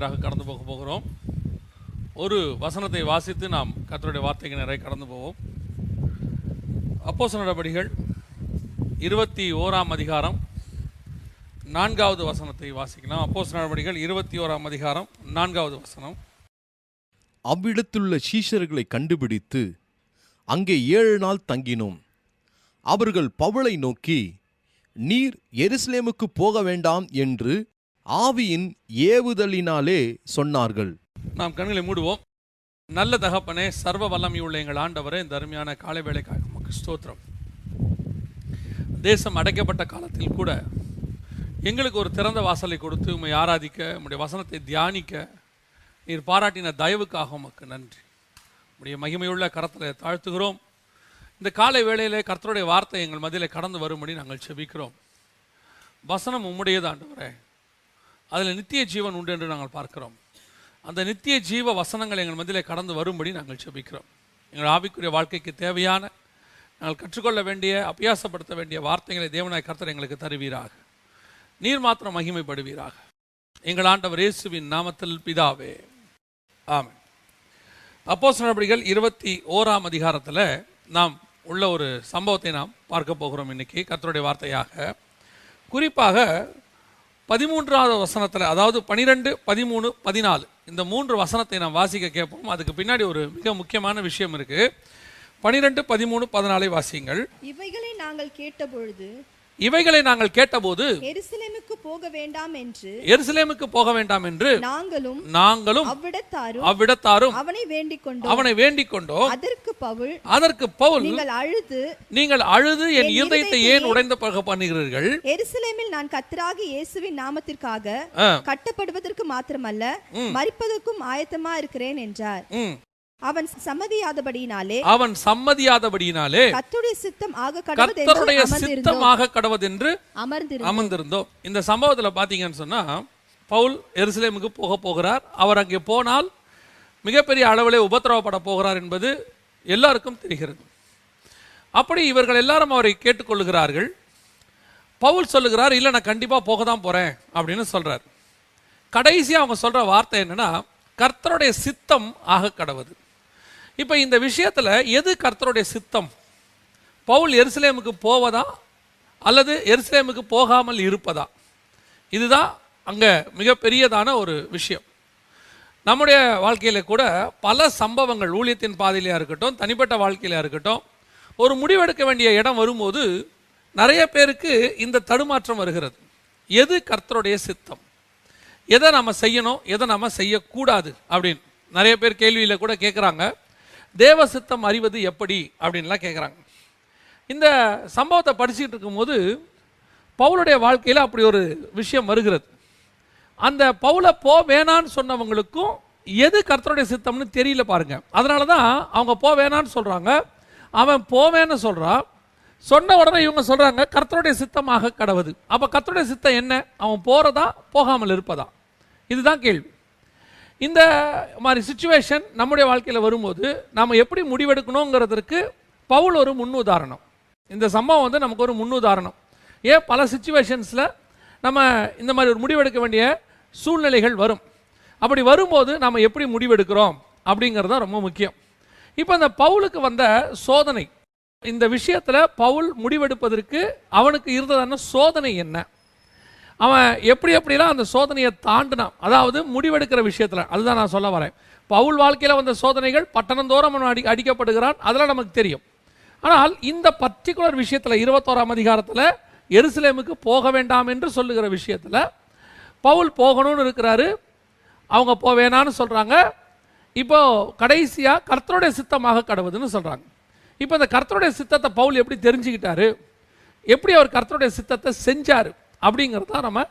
நேராக கடந்து போக போகிறோம். ஒரு வசனத்தை வாசித்து நாம் கத்தருடைய வார்த்தைக்கு நிறைய கடந்து போவோம். அப்போஸ்தலர் நடபடிகள் இருபத்தி ஓராம் அதிகாரம் நான்காவது வசனத்தை வாசிக்கலாம். அப்போஸ்தலர் நடபடிகள் இருபத்தி ஓராம் அதிகாரம் நான்காவது வசனம். அவ்விடத்துள்ள சீஷர்களை கண்டுபிடித்து அங்கே ஏழு நாள் தங்கினோம். அவர்கள் பவுலை நோக்கி நீர் எருசலேமுக்கு போக வேண்டாம் என்று ஆவியின் ஏவுதலினாலே சொன்னார்கள். நாம் கண்களை மூடுவோம். நல்ல தகப்பனே சர்வ வல்லமையுள்ள எங்கள் ஆண்டவரே இந்த அருமையான காலை வேலைக்காக உமக்கு ஸ்தோத்திரம். தேசம் அடைக்கப்பட்ட காலத்தில் கூட எங்களுக்கு ஒரு திறந்த வாசலை கொடுத்து உண்மை ஆராதிக்க உம்முடைய வசனத்தை தியானிக்க நீர் பாராட்டின தயவுக்காக உமக்கு நன்றி. உடைய மகிமையுள்ள கரத்தில் தாழ்த்துகிறோம். இந்த காலை வேளையிலே கர்த்தருடைய வார்த்தை எங்கள் மதியில் கடந்து வரும்படி நாங்கள் செபிக்கிறோம். வசனம் உம்முடையது ஆண்டவரே. அதில் நித்திய ஜீவன் உண்டு என்று நாங்கள் பார்க்கிறோம். அந்த நித்திய ஜீவ வசனங்கள் எங்கள் மத்தியிலே கடந்து வரும்படி நாங்கள் செபிக்கிறோம் எங்கள் ஆவிக்குரிய வாழ்க்கைக்கு தேவையான நாங்கள் கற்றுக்கொள்ள வேண்டிய அபியாசப்படுத்த வேண்டிய வார்த்தைகளை தேவனாய் கர்த்தர் எங்களுக்கு தருவீராக. நீர் மாத்திரம் மகிமைப்படுவீராக. எங்கள் ஆண்டவர் இயேசுவின் நாமத்தில் பிதாவே. ஆமென். அப்போஸ் நடபடிகள் இருபத்தி ஓராம் அதிகாரத்தில் நாம் உள்ள ஒரு சம்பவத்தை நாம் பார்க்க போகிறோம் இன்னைக்கு. கர்த்தருடைய வார்த்தையாக. குறிப்பாக பதிமூன்றாவது வசனத்தில் அதாவது பனிரெண்டு பதிமூணு பதினாலு இந்த மூன்று வசனத்தை நாம் வாசிக்க கேட்போம். அதுக்கு பின்னாடி ஒரு மிக முக்கியமான விஷயம் இருக்கு. பனிரெண்டு பதிமூணு பதினாலை வாசியுங்கள். இவைகளை நாங்கள் கேட்டபொழுது இவைகளை நாங்கள் கேட்டபோது எருசலேமுக்கு போக வேண்டாம் என்று எருசலேமுக்கு போக வேண்டாம் என்று நாங்களும் நாங்களும் அவ்விடத்தாரும் அவ்விடத்தாரும் அவனை வேண்டிக் கொண்டோம் அவனை வேண்டிக் கொண்டோம் அதற்கு பவுல் அதற்கு பவுல் நீங்கள் அழுது நீங்கள் அழுது என் இருதயத்தை ஏன் உடைந்த பக பண்ணுகிறீர்கள்? எருசலேமில் நான் கத்தராகி இயேசுவின் நாமத்திற்காக கட்டப்படுவதற்கு மாத்திரமல்ல மரிப்பதற்கும் ஆயத்தமா இருக்கிறேன் என்றார். அவன் சம்மதியாதபடியினாலே அவன் சம்மதியாதபடியினாலே கர்த்தருடைய சித்தம் ஆக கர்த்தருடைய சித்தமாக கடவதென்று அமர்ந்திருந்தோம். அமர்ந்திருந்தோம். இந்த சம்பவத்தில் பார்த்தீங்கன்னு சொன்னா பவுல் எருசலேமுக்கு போக போகிறார். அவர் அங்கே போனால் மிகப்பெரிய அளவிலே உபத்திரவப்பட போகிறார் என்பது எல்லாருக்கும் தெரிகிறது. அப்படி இவர்கள் எல்லாரும் அவரை கேட்டுக்கொள்ளுகிறார்கள் பவுல் சொல்லுகிறார் இல்லை நான் கண்டிப்பாக போக தான் போகிறேன் அப்படின்னு சொல்றார். கடைசியாக அவங்க சொல்ற வார்த்தை என்னன்னா கர்த்தருடைய சித்தம் ஆக கடவுது இப்போ இந்த விஷயத்தில் எது கர்த்தருடைய சித்தம்? பவுல் எருசலேமுக்கு போவதா? அல்லது எருசலேமுக்கு போகாமல் இருப்பதா? இதுதான் அங்கே மிகப்பெரியதான ஒரு விஷயம். நம்முடைய வாழ்க்கையில் கூட பல சம்பவங்கள் ஊழியத்தின் பாதையிலையாக இருக்கட்டும் தனிப்பட்ட வாழ்க்கையிலையாக இருக்கட்டும் ஒரு முடிவெடுக்க வேண்டிய இடம் வரும்போது நிறைய பேருக்கு இந்த தடுமாற்றம் வருகிறது. எது கர்த்தருடைய சித்தம்? எதை நம்ம செய்யணும் எதை நம்ம செய்யக்கூடாது அப்படின்னு. நிறைய பேர் கேள்வியில் கூட கேட்குறாங்க தேவ சித்தம் அறிவது எப்படி அப்படின்லாம் கேட்குறாங்க இந்த சம்பவத்தை படிச்சுக்கிட்டு இருக்கும்போது பவுலுடைய வாழ்க்கையில் அப்படி ஒரு விஷயம் வருகிறது. அந்த பவுலை போ வேணான்னு சொன்னவங்களுக்கும் எது கர்த்தருடைய சித்தம்னு தெரியல பாருங்க. அதனால தான் அவங்க போ வேணான்னு சொல்கிறாங்க அவன் போவேன்னு சொல்கிறான் சொன்ன உடனே இவங்க சொல்கிறாங்க கர்த்தருடைய சித்தமாக கடவுது. அப்போ கர்த்தருடைய சித்தம் என்ன? அவன் போகிறதா போகாமல் இருப்பதா? இதுதான் கேள்வி. இந்த மாதிரி சுச்சுவேஷன் நம்முடைய வாழ்க்கையில் வரும்போது நாம் எப்படி முடிவெடுக்கணுங்கிறதுக்கு பவுல் ஒரு முன்னுதாரணம். இந்த சம்பவம் வந்து நமக்கு ஒரு முன்னுதாரணம். ஏன்? பல சுச்சுவேஷன்ஸில் நம்ம இந்த மாதிரி ஒரு முடிவெடுக்க வேண்டிய சூழ்நிலைகள் வரும். அப்படி வரும்போது நம்ம எப்படி முடிவெடுக்கிறோம் அப்படிங்கிறது தான் ரொம்ப முக்கியம். இப்போ இந்த பவுலுக்கு வந்த சோதனை. இந்த விஷயத்தில் பவுல் முடிவெடுப்பதற்கு அவனுக்கு இருந்ததான சோதனை என்ன? அவன் எப்படி எப்படிலாம் அந்த சோதனையை தாண்டினான். அதாவது முடிவெடுக்கிற விஷயத்தில் அதுதான் நான் சொல்ல வரேன். பவுல் வாழ்க்கையில் வந்த சோதனைகள் பட்டணந்தோறும் அவன் அடி அடிக்கப்படுகிறான். அதெல்லாம் நமக்கு தெரியும். ஆனால் இந்த பர்டிகுலர் விஷயத்தில் இருபத்தோராம் அதிகாரத்தில் எருசலேமுக்கு போக வேண்டாம் என்று சொல்லுகிற விஷயத்தில் பவுல் போகணும்னு இருக்கிறாரு. அவங்க போவேனான்னு சொல்கிறாங்க இப்போ கடைசியாக கர்த்தருடைய சித்தமாக கடவுதுன்னு சொல்கிறாங்க இப்போ இந்த கர்த்தருடைய சித்தத்தை பவுல் எப்படி தெரிஞ்சுக்கிட்டாரு? எப்படி அவர் கர்த்தருடைய சித்தத்தை செஞ்சார்? அப்படிங்கிறது தான் நம்ம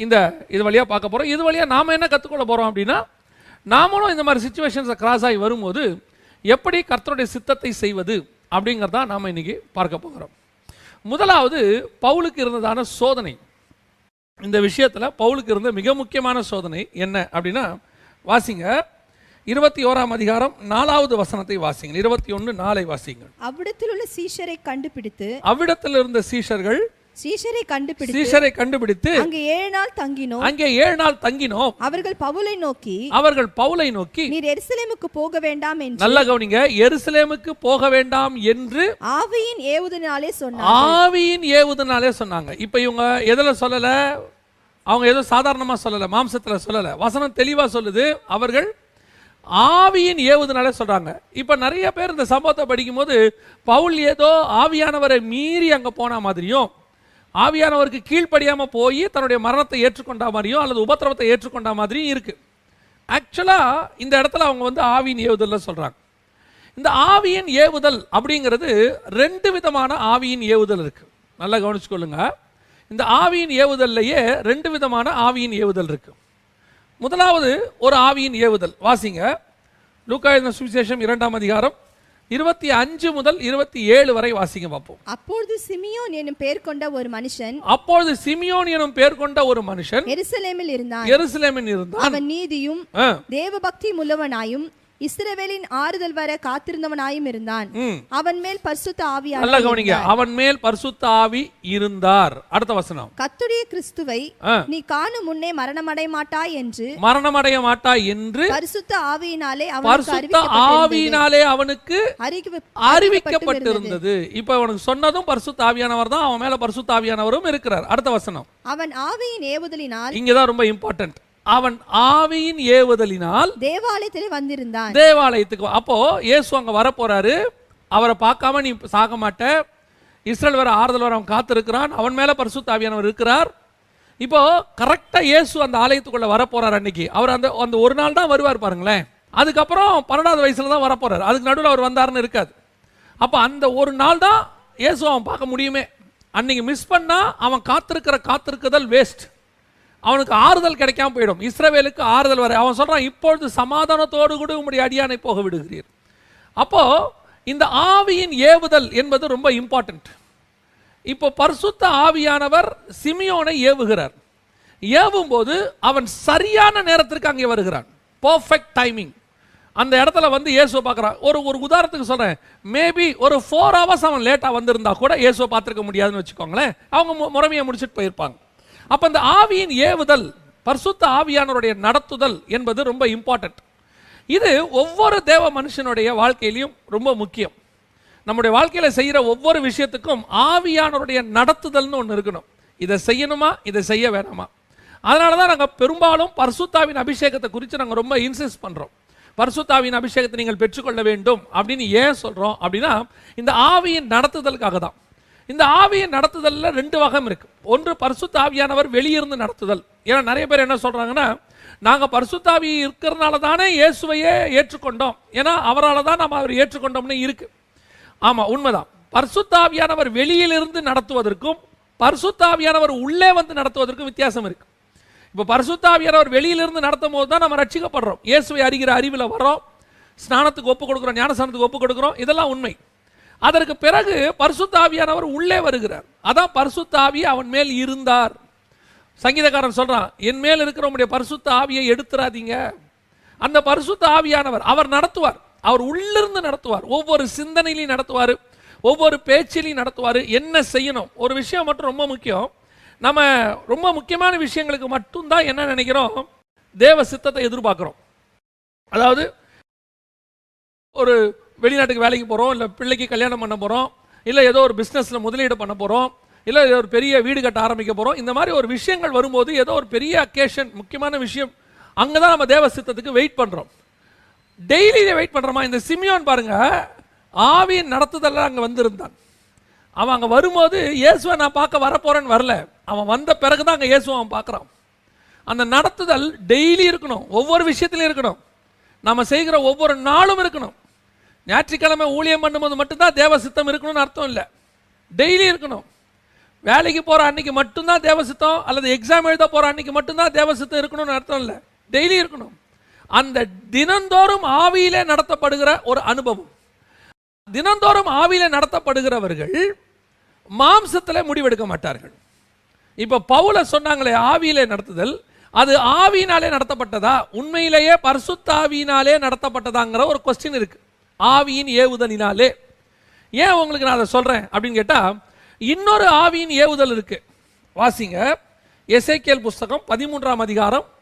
இந்த இது வழியாக பார்க்க போகிறோம் இது வழியாக நாம் என்ன கற்றுக்கொள்ள போகிறோம் அப்படின்னா நாமளும் இந்த மாதிரி சுச்சுவேஷன்ஸை கிராஸ் ஆகி வரும்போது எப்படி கர்த்தருடைய சித்தத்தை செய்வது அப்படிங்கிறதா நாம் இன்னைக்கு பார்க்க போகிறோம் முதலாவது பவுலுக்கு இருந்ததான சோதனை. இந்த விஷயத்தில் பவுலுக்கு இருந்த மிக முக்கியமான சோதனை என்ன அப்படின்னா வாசிங்க. இருபத்தி ஓராம் அதிகாரம் நாலாவது வசனத்தை வாசிங்கள். இருபத்தி ஒன்று நாளை வாசிங்கள். அவ்விடத்தில் உள்ள சீஷரை கண்டுபிடித்து அவ்விடத்தில் இருந்த சீஷர்கள் சீஷரை கண்டுபிடித்து சீஷரை கண்டுபிடித்து அங்கே ஏழு நாள் தங்கினோம். அங்கே ஏழு நாள் தங்கினோம். அவர்கள் பவுலை நோக்கி அவர்கள் பவுலை நோக்கி நீர் எருசலேமுக்கு போக வேண்டாம் என்று நல்ல கவனிங்க எருசலேமுக்கு போக வேண்டாம் என்று ஆவியின் ஏவுதனாலே சொன்னார் ஆவியின் ஏவுதனாலே சொன்னாங்க. இப்ப இவங்க எதுல சொல்லல? அவங்க ஏதோ சாதாரணமா சொல்லல மாம்சத்துல சொல்லல. வசனம் தெளிவா சொல்லுது. அவர்கள் ஆவியின் ஏவுதனாலே சொல்றாங்க. இப்ப நிறைய பேர் இந்த சம்பவத்தை படிக்கும்போது பவுல் ஏதோ ஆவியானவரை மீறி அங்க போன மாதிரியும் ஆவியானவருக்கு கீழ்ப்படியாமல் போய் தன்னுடைய மரணத்தை ஏற்றுக்கொண்ட மாதிரியும் அல்லது உபத்திரவத்தை ஏற்றுக்கொண்ட மாதிரியும் இருக்குது ஆக்சுவலாக இந்த இடத்துல அவங்க வந்து ஆவியின் ஏவுதலில் சொல்கிறாங்க இந்த ஆவியின் ஏவுதல் அப்படிங்கிறது ரெண்டு விதமான ஆவியின் ஏவுதல் இருக்குது நல்லா கவனிச்சுக்கொள்ளுங்க. இந்த ஆவியின் ஏவுதல்லையே ரெண்டு விதமான ஆவியின் ஏவுதல் இருக்குது முதலாவது ஒரு ஆவியின் ஏவுதல். வாசிங்க. லூக்கா சுவிசேஷம் இரண்டாம் அதிகாரம் இருபத்தி அஞ்சு முதல் இருபத்தி ஏழு வரை வாசிங்க பார்ப்போம். அப்பொழுது சிமியோன் என்னும் பெயர் கொண்ட ஒரு மனுஷன் அப்பொழுது சிமியோன் எனும் பேர் கொண்ட ஒரு மனுஷன் எருசலேமில் இருந்தான். எருசலேமில் இருந்தான். அவன் நீதியும் ஆ, தேவபக்தி உள்ளவனாயும் இஸ்ரவேலின் ஆறுதல் வர காத்திருந்தவனாயும் இருந்தான். அவன் மேல் பரிசுத்த நல்லா ஆவியானவர் கவனிங்க. அவன் மேல் பரிசுத்த ஆவி இருந்தார். அடுத்த வசனம். கர்த்தருடைய கிறிஸ்துவை. நீ காணும் முன்னே மரணமடைய மாட்டாய் என்று மரணமடைய மாட்டாய் என்று பரிசுத்த ஆவியினாலே அவனுக்கு பரிசுத்த. ஆவியினாலே அவனுக்கு அறிவிக்க- அறிவிக்கப்பட்டிருந்தது. இப்ப அவனுக்கு சொன்னதும் பரிசுத்த ஆவியானவர் தான். அவன் மேல பரிசுத்த ஆவியானவரும் இருக்கிறார். அடுத்த வசனம். அவன் ஆவியின் ஏவுதலினால் இங்கதான் ரொம்ப இம்பார்ட்டன்ட் அவன் ஆவியின் ஏவுதலினால் தேவாலயத்திலே வந்திருந்தான். தேவாலயத்துக்கு அப்போ இயேசு அங்க வரப்போறாரு. அவரை பார்க்காம நீ சாக மாட்ட. இஸ்ரேல் வர ஆறுதல் வர அவன் காத்திருக்கிறான். அவன் மேல பரிசுத்த ஆவியானவர் இருக்கிறார். இப்போ கரெக்டா இயேசு அந்த ஆலயத்துக்குள்ள வரப்போறார் அன்னைக்கு. அவர் அந்த அந்த ஒரு நாள் தான் வருவார் பாருங்களேன். அதுக்கப்புறம் பன்னெண்டாவது வயசுல தான் வரப்போறார். அதுக்கு நடுவில் அவர் வந்தாருன்னு இருக்காது. அப்போ அந்த ஒரு நாள் தான் இயேசு அவன் பார்க்க முடியுமே. அன்னைக்கு மிஸ் பண்ணா அவன் காத்திருக்கிற காத்திருக்குதல் வேஸ்ட் அவனுக்கு ஆறுதல் கிடைக்காம போயிடும். இஸ்ரவேலுக்கு ஆறுதல் வர அவன் சொல்கிறான் இப்பொழுது சமாதானத்தோடு கூட உம்முடைய அடியானை போக விடுகிறீர். அப்போது இந்த ஆவியின் ஏவுதல் என்பது ரொம்ப இம்பார்ட்டன்ட் இப்போ பரிசுத்த ஆவியானவர் சிமியோனை ஏவுகிறார். ஏவும் போது அவன் சரியான நேரத்திற்கு அங்கே வருகிறான். பர்ஃபெக்ட் டைமிங் அந்த இடத்துல வந்து இயேசுவை பார்க்குறான். ஒரு ஒரு உதாரணத்துக்கு சொல்கிறேன் மேபி ஒரு ஃபோர் ஹவர்ஸ் அவன் லேட்டாக வந்திருந்தா கூட இயேசுவை பார்த்துருக்க முடியாதுன்னு வச்சுக்கோங்களேன். அவங்க மு- முறைமையை முடிச்சுட்டு போயிருப்பாங்க. அப்போ இந்த ஆவியின் ஏவுதல் பர்சுத்த ஆவியானவருடைய நடத்துதல் என்பது ரொம்ப இம்பார்ட்டன்ட் இது ஒவ்வொரு தேவ மனுஷனுடைய வாழ்க்கையிலையும் ரொம்ப முக்கியம். நம்முடைய வாழ்க்கையில் செய்கிற ஒவ்வொரு விஷயத்துக்கும் ஆவியானவருடைய நடத்துதல்னு ஒன்று இருக்கணும். இதை செய்யணுமா? இதை செய்ய வேணாமா? அதனால தான் நாங்கள் பெரும்பாலும் பர்சுத்தாவின் அபிஷேகத்தை குறித்து நாங்கள் ரொம்ப இன்சிஸ்ட் பண்ணுறோம் பர்சுத்தாவின் அபிஷேகத்தை நீங்கள் பெற்றுக்கொள்ள வேண்டும் அப்படின்னு ஏன் சொல்கிறோம் அப்படின்னா இந்த ஆவியின் நடத்துதலுக்காக தான். இந்த ஆவியை நடத்துதல்ல ரெண்டு வகம் இருக்கு. ஒன்று பரிசுத்த ஆவியானவர் வெளியிருந்து நடத்துதல். ஏன்னா நிறைய பேர் என்ன சொல்றாங்கன்னா நாங்கள் பரிசுத்தாவி இருக்கிறதுனால தானே இயேசுவையே ஏற்றுக்கொண்டோம். ஏன்னா அவரால் தான் நம்ம அவர் ஏற்றுக்கொண்டோம்னு இருக்கு. ஆமாம் உண்மைதான். பரிசுத்தாவியானவர் வெளியிலிருந்து நடத்துவதற்கும் பரிசுத்தாவியானவர் உள்ளே வந்து நடத்துவதற்கும் வித்தியாசம் இருக்கு. இப்போ பரிசுத்தாவியானவர் வெளியிலிருந்து நடத்தும் போது தான் நம்ம ரட்சிக்கப்படுறோம். இயேசுவை அறிகிற அறிவில் வரோம் ஸ்நானத்துக்கு ஒப்பு கொடுக்குறோம் ஞானஸ்நானத்துக்கு ஒப்பு கொடுக்குறோம். இதெல்லாம் உண்மை. அதற்கு பிறகு பரிசுத்தாவியானவர் உள்ளே வருகிறார். அதான் பரிசுத்தாவி அவன் மேல் இருந்தார். சங்கீதக்காரன் சொல்கிறான் என் மேல் இருக்கிற உடைய பரிசுத்த ஆவியை எடுத்துறாதீங்க. அந்த பரிசுத்த ஆவியானவர் அவர் நடத்துவார். அவர் உள்ளிருந்து நடத்துவார். ஒவ்வொரு சிந்தனையிலையும் நடத்துவார். ஒவ்வொரு பேச்சிலையும் நடத்துவார். என்ன செய்யணும்? ஒரு விஷயம் மட்டும் ரொம்ப முக்கியம். நம்ம ரொம்ப முக்கியமான விஷயங்களுக்கு மட்டும்தான் என்ன நினைக்கிறோம்? தேவ சித்தத்தை எதிர்பார்க்குறோம். அதாவது ஒரு வெளிநாட்டுக்கு வேலைக்கு போகிறோம் இல்லை பிள்ளைக்கு கல்யாணம் பண்ண போகிறோம் இல்லை ஏதோ ஒரு பிஸ்னஸில் முதலீடு பண்ண போகிறோம் இல்லை ஏதோ ஒரு பெரிய வீடு கட்ட ஆரம்பிக்க போகிறோம் இந்த மாதிரி ஒரு விஷயங்கள் வரும்போது ஏதோ ஒரு பெரிய அக்கேஷன் முக்கியமான விஷயம் அங்கே தான் நம்ம தேவ சித்தத்துக்கு வெயிட் பண்ணுறோம் டெய்லி வெயிட் பண்ணுறோமா இந்த சிமியோன் பாருங்க ஆவியின் நடத்துதெல்லாம் அங்கே வந்திருந்தான். அவன் அங்கே வரும்போது இயேசுவை நான் பார்க்க வரப்போறேன்னு வரல. அவன் வந்த பிறகு தான் அங்கே இயேசுவை அவன் பார்க்குறான். அந்த நடத்துதல் டெய்லி இருக்கணும் ஒவ்வொரு விஷயத்துலையும் இருக்கணும். நம்ம செய்கிற ஒவ்வொரு நாளும் இருக்கணும். ஞாயிற்றுக்கிழமை ஊழியம் பண்ணும்போது மட்டும்தான் தேவ சித்தம் இருக்கணும்னு அர்த்தம் இல்லை. டெய்லி இருக்கணும். வேலைக்கு போகிற அன்னைக்கு மட்டும்தான் தேவ சித்தம் அல்லது எக்ஸாம் எழுத போகிற அன்னைக்கு மட்டும்தான் தேவ சித்தம் இருக்கணும்னு அர்த்தம் இல்லை. டெய்லி இருக்கணும். அந்த தினந்தோறும் ஆவியிலே நடத்தப்படுகிற ஒரு அனுபவம். தினந்தோறும் ஆவியிலே நடத்தப்படுகிறவர்கள் மாம்சத்தில் முடிவெடுக்க மாட்டார்கள். இப்போ பவுல சொன்னாங்களே ஆவியிலே நடத்துதல் அது ஆவியினாலே நடத்தப்பட்டதா? உண்மையிலேயே பரிசுத்த ஆவியினாலே நடத்தப்பட்டதாங்கிற ஒரு கொஸ்டின் இருக்குது ஆவியின் ஏவுதலினாலே. ஏன் உங்களுக்கு நான் அதை சொல்கிறேன் அப்படின்னு கேட்டால் இன்னொரு ஆவியின் ஏவுதல் இருக்கு. வாசிங்க. எசேக்கியேல் புஸ்தகம் பதிமூன்றாம் அதிகாரம்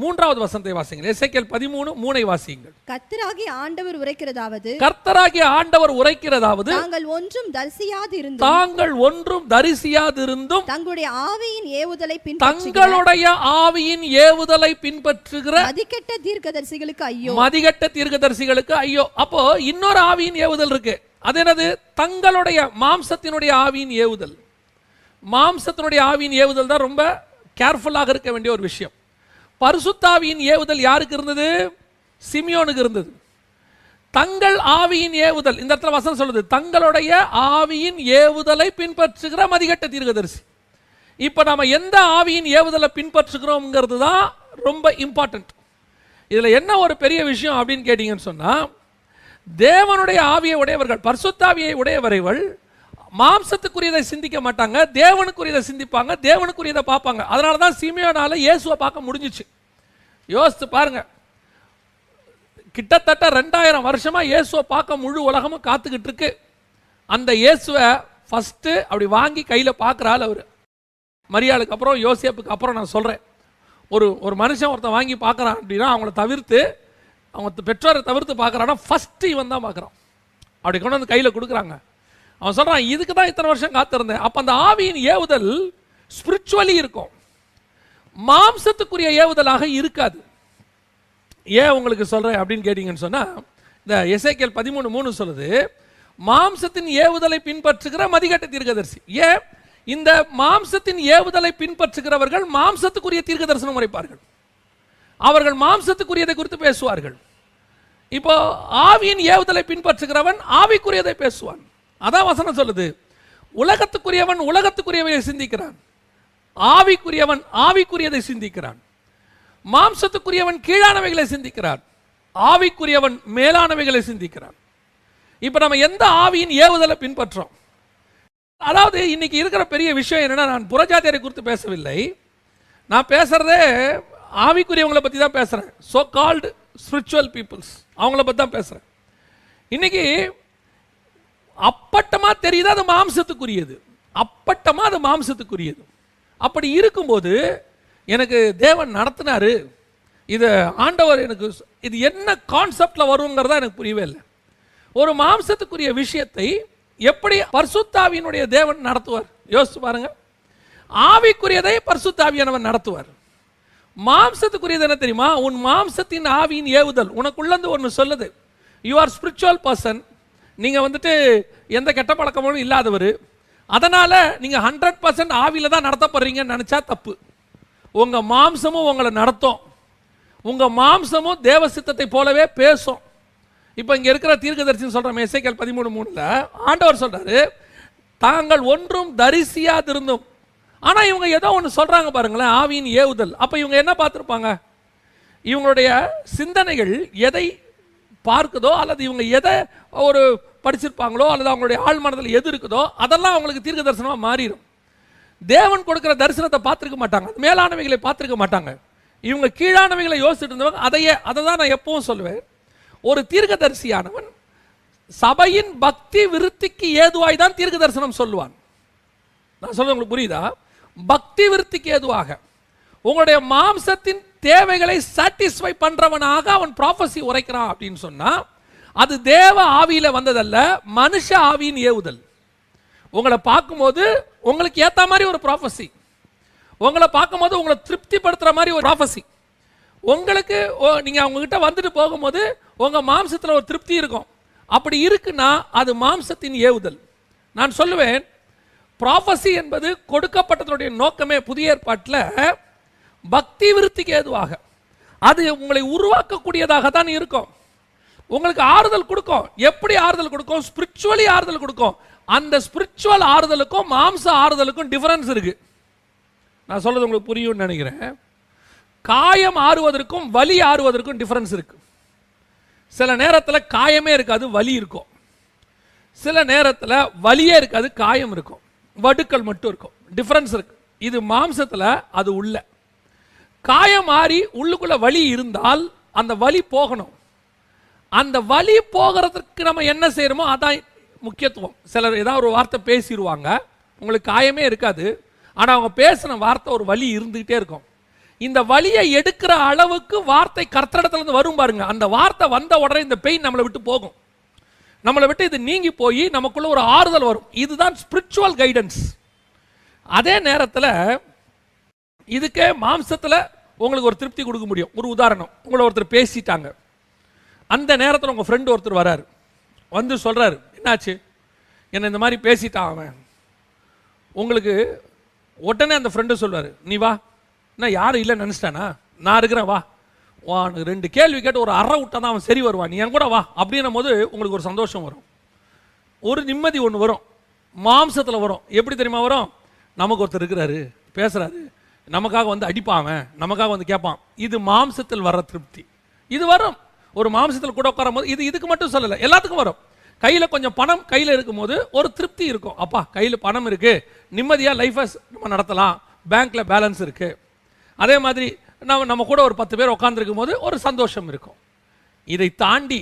மூன்றாவது வசனத்தை வாசிங்க எசேக்கியேல் பதிமூணு மூனை வாசியுங்கள். கர்த்தராகிய ஆண்டவர் உரைக்கிறதாவது. கர்த்தராகிய ஆண்டவர் உரைக்கிறதாவது. தாங்கள் ஒன்றும் தரிசியாது இருந்து தாங்கள் ஒன்றும் தரிசியாதிருந்தும். தங்களுடைய ஆவியின் ஏவுதலை பின்பற்றுகிற தங்களுடைய ஆவியின் ஏவுதலை பின்பற்றுகிற மதிக்கெட்ட தீர்க்கதரிசிகளுக்கு ஐயோ. மதிகட்ட தீர்க்கதரிசிகளுக்கு ஐயோ. அப்போ இன்னொரு ஆவியின் ஏவுதல் இருக்கு. அது என்னது? தங்களுடைய மாம்சத்தினுடைய ஆவியின் ஏவுதல். மாம்சத்தினுடைய ஆவியின் ஏவுதல் தான் ரொம்ப கேர்ஃபுல்லாக இருக்க வேண்டிய ஒரு விஷயம். பரிசுத்தாவியின் ஏவுதல் யாருக்கு இருந்தது? சிமியோனுக்கு இருந்தது. தங்கள் ஆவியின் ஏவுதல் இந்த இடத்துல வசனம் சொல்லுது தங்களுடைய ஆவியின் ஏவுதலை பின்பற்றுகிற மதிகட்ட தீர்க்கதரிசி. இப்போ நம்ம எந்த ஆவியின் ஏவுதலை பின்பற்றுகிறோம்ங்கிறது தான் ரொம்ப இம்பார்ட்டன்ட் இதில் என்ன ஒரு பெரிய விஷயம் அப்படின்னு கேட்டிங்கன்னு சொன்னால் தேவனுடைய ஆவியை உடையவர்கள் பர்சுத்தாவியை உடையவரைகள் மாம்சத்துக்குரியதை சிந்திக்க மாட்டாங்க தேவனுக்குரியதை சிந்திப்பாங்க தேவனுக்குரியதை பார்ப்பாங்க. அதனால தான் சிமியோனால இயேசுவை பார்க்க முடிஞ்சிச்சு. யோசித்து பாருங்க. கிட்டத்தட்ட ரெண்டாயிரம் வருஷமாக இயேசுவை பார்க்க முழு உலகமும் காத்துக்கிட்டு இருக்கு. அந்த இயேசுவை ஃபஸ்ட்டு அப்படி வாங்கி கையில் பார்க்குறாள் அவர். மரியாளுக்கு அப்புறம் யோசியப்புக்கு அப்புறம் நான் சொல்கிறேன் ஒரு ஒரு மனுஷன் ஒருத்தன் வாங்கி பார்க்குறான் அப்படின்னா அவங்கள தவிர்த்து அவங்க பெற்றோரை தவிர்த்து பார்க்குறான்னா ஃபஸ்ட்டு இவன் தான் பார்க்குறான். அப்படி கொண்டு வந்து கையில் கொடுக்குறாங்க. அவன் சொல்கிறான் இதுக்கு தான் இத்தனை வருஷம் காத்திருந்தேன். அப்போ அந்த ஆவியின் ஏவுதல் ஸ்பிரிச்சுவலி இருக்கும். மாம்சத்துக்குரிய ஏவுதலாக இருக்காது. ஏன் உங்களுக்கு சொல்கிறேன் அப்படின்னு கேட்டிங்கன்னு சொன்னால் இந்த எசேக்கியல் பதிமூணு மூணு சொல்லுது மாம்சத்தின் ஏவுதலை பின்பற்றுகிற மதிகட்ட தீர்க்கதரிசி. ஏன்? இந்த மாம்சத்தின் ஏவுதலை பின்பற்றுகிறவர்கள் மாம்சத்துக்குரிய தீர்க்க தரிசனம் உரைப்பார்கள். அவர்கள் மாம்சத்துக்குரியதை குறித்து பேசுவார்கள். இப்போ ஆவியின் ஏவுதலை பின்பற்றுகிறவன் ஆவிக்குரியதை பேசுவான். அதான் வசனம் சொல்லுது. உலகத்துக்குரியவன் உலகத்துக்குரியவையை சிந்திக்கிறான். ஆவிக்குரியவன் ஆவிக்குரியதை சிந்திக்கிறான். மாம்சத்துக்குரியவன் கீழானவைகளை சிந்திக்கிறான். ஆவிக்குரியவன் மேலானவைகளை சிந்திக்கிறான். இப்போ நம்ம எந்த ஆவியின் ஏவுதலை பின்பற்றோம்? அதாவது இன்னைக்கு இருக்கிற பெரிய விஷயம் என்னென்னா நான் புறஜாதியரை குறித்து பேசவில்லை. நான் பேசுகிறதே ஆவிக்குரியவங்களை பற்றி தான் பேசுகிறேன் ஸோ கால்டு ஸ்பிரிச்சுவல் பீப்புள்ஸ் அவங்கள பற்றி தான் பேசுகிறேன் இன்னைக்கு அப்பட்டமாக தெரியுது அது மாம்சத்துக்குரியது. அப்பட்டமாக அது மாம்சத்துக்குரியது. அப்படி இருக்கும்போது எனக்கு தேவன் நடத்தினாரு. இதை ஆண்டவர் எனக்கு இது என்ன கான்செப்டில் வருங்கிறதா எனக்கு புரியவே இல்லை. ஒரு மாம்சத்துக்குரிய விஷயத்தை எப்படி பர்சுத்தாவியினுடைய தேவன் நடத்துவார்? யோசிச்சு பாருங்க. ஆவிக்குரியதை பர்சுத்தாவியானவன் நடத்துவார். மாம்சத்துக்குரியது என்ன தெரியுமா? உன் மாம்சத்தின் ஆவியின் ஏவுதல். உனக்குள்ளந்து ஒன்று சொல்லுது. யூ ஆர் ஸ்பிரிச்சுவல் பர்சன் நீங்கள் வந்துட்டு எந்த கெட்ட பழக்கமும் இல்லாதவர். அதனால் நீங்கள் ஹண்ட்ரட் பர்சன்ட் ஆவியில் தான் நடத்தப்படுறீங்கன்னு நினச்சா தப்பு. உங்கள் மாம்சமும் உங்களை நடத்தும். உங்கள் மாம்சமும் தேவ சித்தத்தை போலவே பேசும். இப்போ இங்கே இருக்கிற தீர்க்கதரிசின்னு சொல்கிற மெசைக்கல் பதிமூணு மூணில் ஆண்டவர் சொல்கிறாரு தாங்கள் ஒன்றும் தரிசியாதிருந்தும். ஆனால் இவங்க ஏதோ ஒன்று சொல்கிறாங்க பாருங்களேன் ஆவியின் ஏவுதல். அப்போ இவங்க என்ன பார்த்துருப்பாங்க? இவங்களுடைய சிந்தனைகள் எதை பார்க்குதோ அல்லது இவங்க எதை ஒரு படிச்சிருப்பாங்களோ அல்லது அவங்களுடைய ஆழ் மனதில் எது இருக்குதோ அதெல்லாம் அவங்களுக்கு தீர்க்க தரிசனமாக மாறிடும் தேவன் கொடுக்குற தரிசனத்தை பார்த்துருக்க மாட்டாங்க. அது மேலானவைகளை பார்த்துருக்க மாட்டாங்க. இவங்க கீழானவைகளை யோசிச்சுட்டு இருந்தவங்க அதையே அதை தான் நான் எப்பவும் சொல்லுவேன். ஒரு தீர்க்கதரிசியானவன் சபையின் பக்தி விருத்திக்கு ஏதுவாய் தான் தீர்க்க தரிசனம் சொல்லுவான். நான் சொல்றது உங்களுக்கு புரியுதா? பக்தி விருத்திக்கு ஏதுவாக. உங்களுடைய மாம்சத்தின் தேவைகளை சாட்டிஸ்ஃபை பண்றவனாக அவன் ப்ராஃபஸி உரைக்கிறான் அப்படின்னு சொன்னா அது தேவ ஆவியில் வந்ததல்ல மனுஷ ஆவியின் ஏவுதல். உங்களை பார்க்கும்போது உங்களுக்கு ஏற்ற மாதிரி ஒரு ப்ராஃபஸி உங்களை பார்க்கும்போது உங்களை திருப்திப்படுத்துகிற மாதிரி ஒரு ப்ராஃபஸி உங்களுக்கு ஓ- அவங்கக்கிட்ட வந்துட்டு போகும்போது உங்கள் மாம்சத்தில் ஒரு திருப்தி இருக்கும். அப்படி இருக்குன்னா அது மாம்சத்தின் ஏவுதல். நான் சொல்லுவேன் ப்ராஃபஸி என்பது கொடுக்கப்பட்டதனுடைய நோக்கமே புதிய ஏற்பாட்டில் பக்தி விருத்திக்கு ஏதுவாக. அது உங்களை உருவாக்கக்கூடியதாக தான் இருக்கும். உங்களுக்கு ஆறுதல் கொடுக்கும். எப்படி ஆறுதல் கொடுக்கும்? ஸ்பிரிச்சுவலி ஆறுதல் கொடுக்கும். அந்த ஸ்பிரிச்சுவல் ஆறுதலுக்கும் மாம்ச ஆறுதலுக்கும் டிஃபரன்ஸ் இருக்கு. நான் சொல்றது உங்களுக்கு புரியும்னு நினைக்கிறேன். காயம் ஆறுவதற்கும் வலி ஆறுவதற்கும் டிஃபரன்ஸ் இருக்கு. சில நேரத்தில் காயமே இருக்காது வலி இருக்கும். சில நேரத்தில் வலியே இருக்காது காயம் இருக்கும். வடுக்கள் மட்டும் இருக்கும். டிஃபரன்ஸ் இருக்கு. இது மாம்சத்தில் அது உள்ள. காயம் மாறி உள்ளுக்குள்ள வலி இருந்தால் அந்த வலி போகணும். அந்த வழி போகிறதுக்கு நம்ம என்ன செய்யறோமோ அதான் முக்கியத்துவம். சிலர் ஏதாவது ஒரு வார்த்தை பேசிடுவாங்க உங்களுக்கு காயமே இருக்காது. ஆனால் அவங்க பேசின வார்த்தை ஒரு வழி இருந்துகிட்டே இருக்கும். இந்த வழியை எடுக்கிற அளவுக்கு வார்த்தை கர்த்தடத்துலேருந்து வரும் பாருங்க. அந்த வார்த்தை வந்த உடனே இந்த பெயின் நம்மளை விட்டு போகும். நம்மளை விட்டு இது நீங்கி போய் நமக்குள்ள ஒரு ஆறுதல் வரும். இதுதான் ஸ்பிரிச்சுவல் கைடன்ஸ் அதே நேரத்தில் இதுக்கே மாம்சத்தில் உங்களுக்கு ஒரு திருப்தி கொடுக்க முடியும். ஒரு உதாரணம். உங்களை ஒருத்தர் பேசிட்டாங்க. அந்த நேரத்தில் உங்கள் ஃப்ரெண்டு ஒருத்தர் வராரு. வந்து சொல்கிறாரு என்னாச்சு? என்னை இந்த மாதிரி பேசிட்டான் அவன். உங்களுக்கு உடனே அந்த ஃப்ரெண்டு சொல்வார் நீ வா. என்ன யாரும் இல்லை நினச்சிட்டானா? நான் இருக்கிறேன் வா. உனக்கு ரெண்டு கேள்வி கேட்டு ஒரு அற விட்டா தான் அவன் சரி வருவான். நீ என் கூட வா. அப்படின்னும் போது உங்களுக்கு ஒரு சந்தோஷம் வரும். ஒரு நிம்மதி ஒன்று வரும். மாம்சத்தில் வரும். எப்படி தெரியுமா வரும்? நமக்கு ஒருத்தர் இருக்கிறாரு பேசுகிறாரு நமக்காக வந்து அடிப்பான் அவன். நமக்காக வந்து கேட்பான். இது மாம்சத்தில் வர்ற திருப்தி. இது வரும். ஒரு மாம்சத்தில் கூட உட்காரும் போது இது இதுக்கு மட்டும் சொல்லலை எல்லாத்துக்கும் வரும். கையில் கொஞ்சம் பணம் கையில் இருக்கும்போது ஒரு திருப்தி இருக்கும். அப்பா கையில் பணம் இருக்குது நிம்மதியாக லைஃபை நம்ம நடத்தலாம் பேங்க்கில் பேலன்ஸ் இருக்குது அதே மாதிரி நம்ம நம்ம கூட ஒரு பத்து பேர் உட்காந்துருக்கும் போது ஒரு சந்தோஷம் இருக்கும். இதை தாண்டி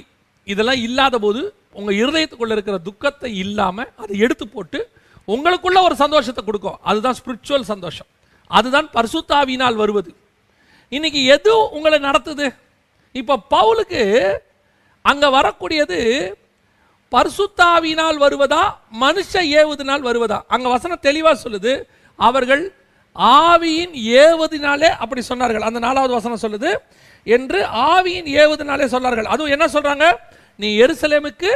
இதெல்லாம் இல்லாத போது உங்கள் இருதயத்துக்குள்ள இருக்கிற துக்கத்தை இல்லாமல் அதை எடுத்து போட்டு உங்களுக்குள்ள ஒரு சந்தோஷத்தை கொடுக்கும். அதுதான் ஸ்பிரிச்சுவல் சந்தோஷம். அதுதான் பரிசுத்தாவினால் வருவது. இன்னைக்கு எது உங்களை நடத்துது? இப்போ பவுலுக்கு அங்கே வரக்கூடியது பர்சுத்தாவினால் வருவதா மனுஷ ஏவுதினால் வருவதா? அங்கே வசனம் தெளிவாக சொல்லுது அவர்கள் ஆவியின் ஏவதினாலே அப்படி சொன்னார்கள். அந்த நாலாவது வசனம் சொல்லுது என்று ஆவியின் ஏவதினாலே சொன்னார்கள். அதுவும் என்ன சொல்றாங்க? நீ எருசலேமுக்கு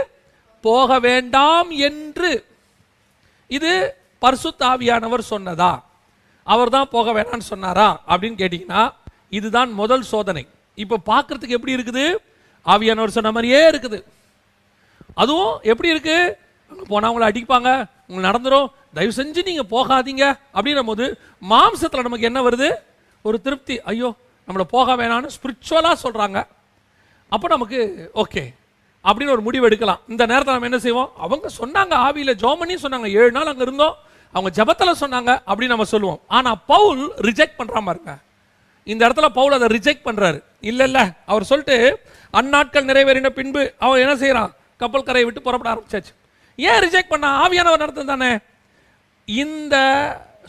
போக வேண்டாம் என்று. இது பர்சுத்தாவியானவர் சொன்னதா? அவர் தான் போக வேணாம்னு சொன்னாரா? அப்படின்னு கேட்டிங்கன்னா இதுதான் முதல் சோதனை. இப்போ பார்க்கறதுக்கு எப்படி இருக்குது? ஆவியானவர் சொன்ன மாதிரியே இருக்குது. அதுவும் எப்படி இருக்கு? போனால் அவங்கள அடிப்பாங்க உங்களுக்கு நடந்துடும் தயவு செஞ்சு நீங்கள் போகாதீங்க. அப்படின்னும் போது மாம்சத்தில் நமக்கு என்ன வருது? ஒரு திருப்தி. ஐயோ நம்மளை போக வேணாம்னு ஸ்பிரிச்சுவலாக சொல்கிறாங்க அப்போ நமக்கு ஓகே அப்படின்னு ஒரு முடிவு எடுக்கலாம். இந்த நேரத்தில் நம்ம என்ன செய்வோம்? அவங்க சொன்னாங்க ஆவியில் ஜோமனி சொன்னாங்க. ஏழு நாள் அங்கே இருந்தோம். அவங்க ஜெபத்தில் சொன்னாங்க அப்படின்னு நம்ம சொல்லுவோம். ஆனால் பவுல் ரிஜெக்ட் பண்ணுறாம பாருங்க. இந்த இடத்துல பவுல் அதை ரிஜெக்ட் பண்ணுறாரு இல்ல இல்ல அவர் சொல்லிட்டு அந்நாட்கள் நிறைவேறின பின்பு அவன் என்ன செய்றான்? கப்பல் கரையை விட்டு புறப்பட ஆரம்பிச்சாச்சு. ஏன் ரிஜெக்ட் பண்ண? ஆவியானவர் நடத்தம் தானே. இந்த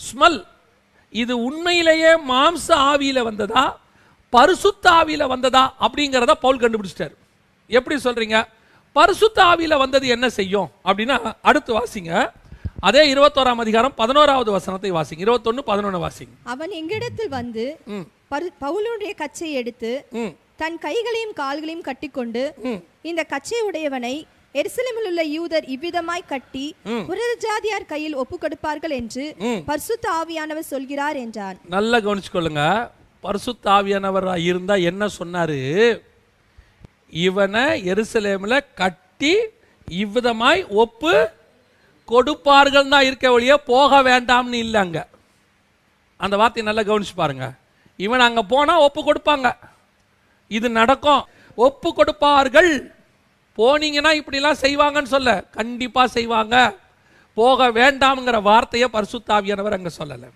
ஸ்மெல் இது உண்மையிலேயே மாம்ச ஆவியில வந்ததா? பரிசுத்த ஆவியில வந்ததா? அப்படிங்கிறத பவுல் கண்டுபிடிச்சிட்டாரு. எப்படி சொல்றீங்க? பரிசுத்த ஆவியில வந்தது என்ன செய்யும்? அப்படின்னா அடுத்து வாசிங்க. அதே இருபத்தோராம் அதிகாரம் பதினோராவது வசனத்தை வாசிங்க. இருபத்தொன்னு பதினொன்னு வாசிங்க. அவன் எங்களிடத்தில் வந்து பவுலுடைய கச்சையை எடுத்து தன் கைகளையும் கால்களையும் கட்டிக்கொண்டு. இந்த கச்சை உடையவனை எருசலேமில் உள்ள யூதர் இவ்விதமாய் கட்டி புரத ஜாதியார் கையில் ஒப்பு கொடுப்பார்கள் என்று பரிசுத்த ஆவியானவர் சொல்கிறார் என்றான். நல்லா கவனிச்சுக்கொள்ளுங்க. பரிசுத்த ஆவியானவரா இருந்தா என்ன சொன்னாரு? இவனை எருசலேமில் கட்டி இவ்விதமாய் ஒப்பு கொடுப்பார்கள் தான் இருக்க வழிய போக வேண்டாம்னு இல்லை அங்க அந்த வார்த்தையை நல்லா கவனிச்சு பாருங்க. இவன் அங்கே போனால் ஒப்பு கொடுப்பாங்க. இது நடக்கும். ஒப்பு கொடுப்பார்கள். போனீங்கன்னா இப்படிலாம் செய்வாங்கன்னு சொல்ல. கண்டிப்பாக செய்வாங்க. போக வேண்டாம்ங்கிற வார்த்தையை பரிசுத்தாவியானவர் அங்கே சொல்லலை.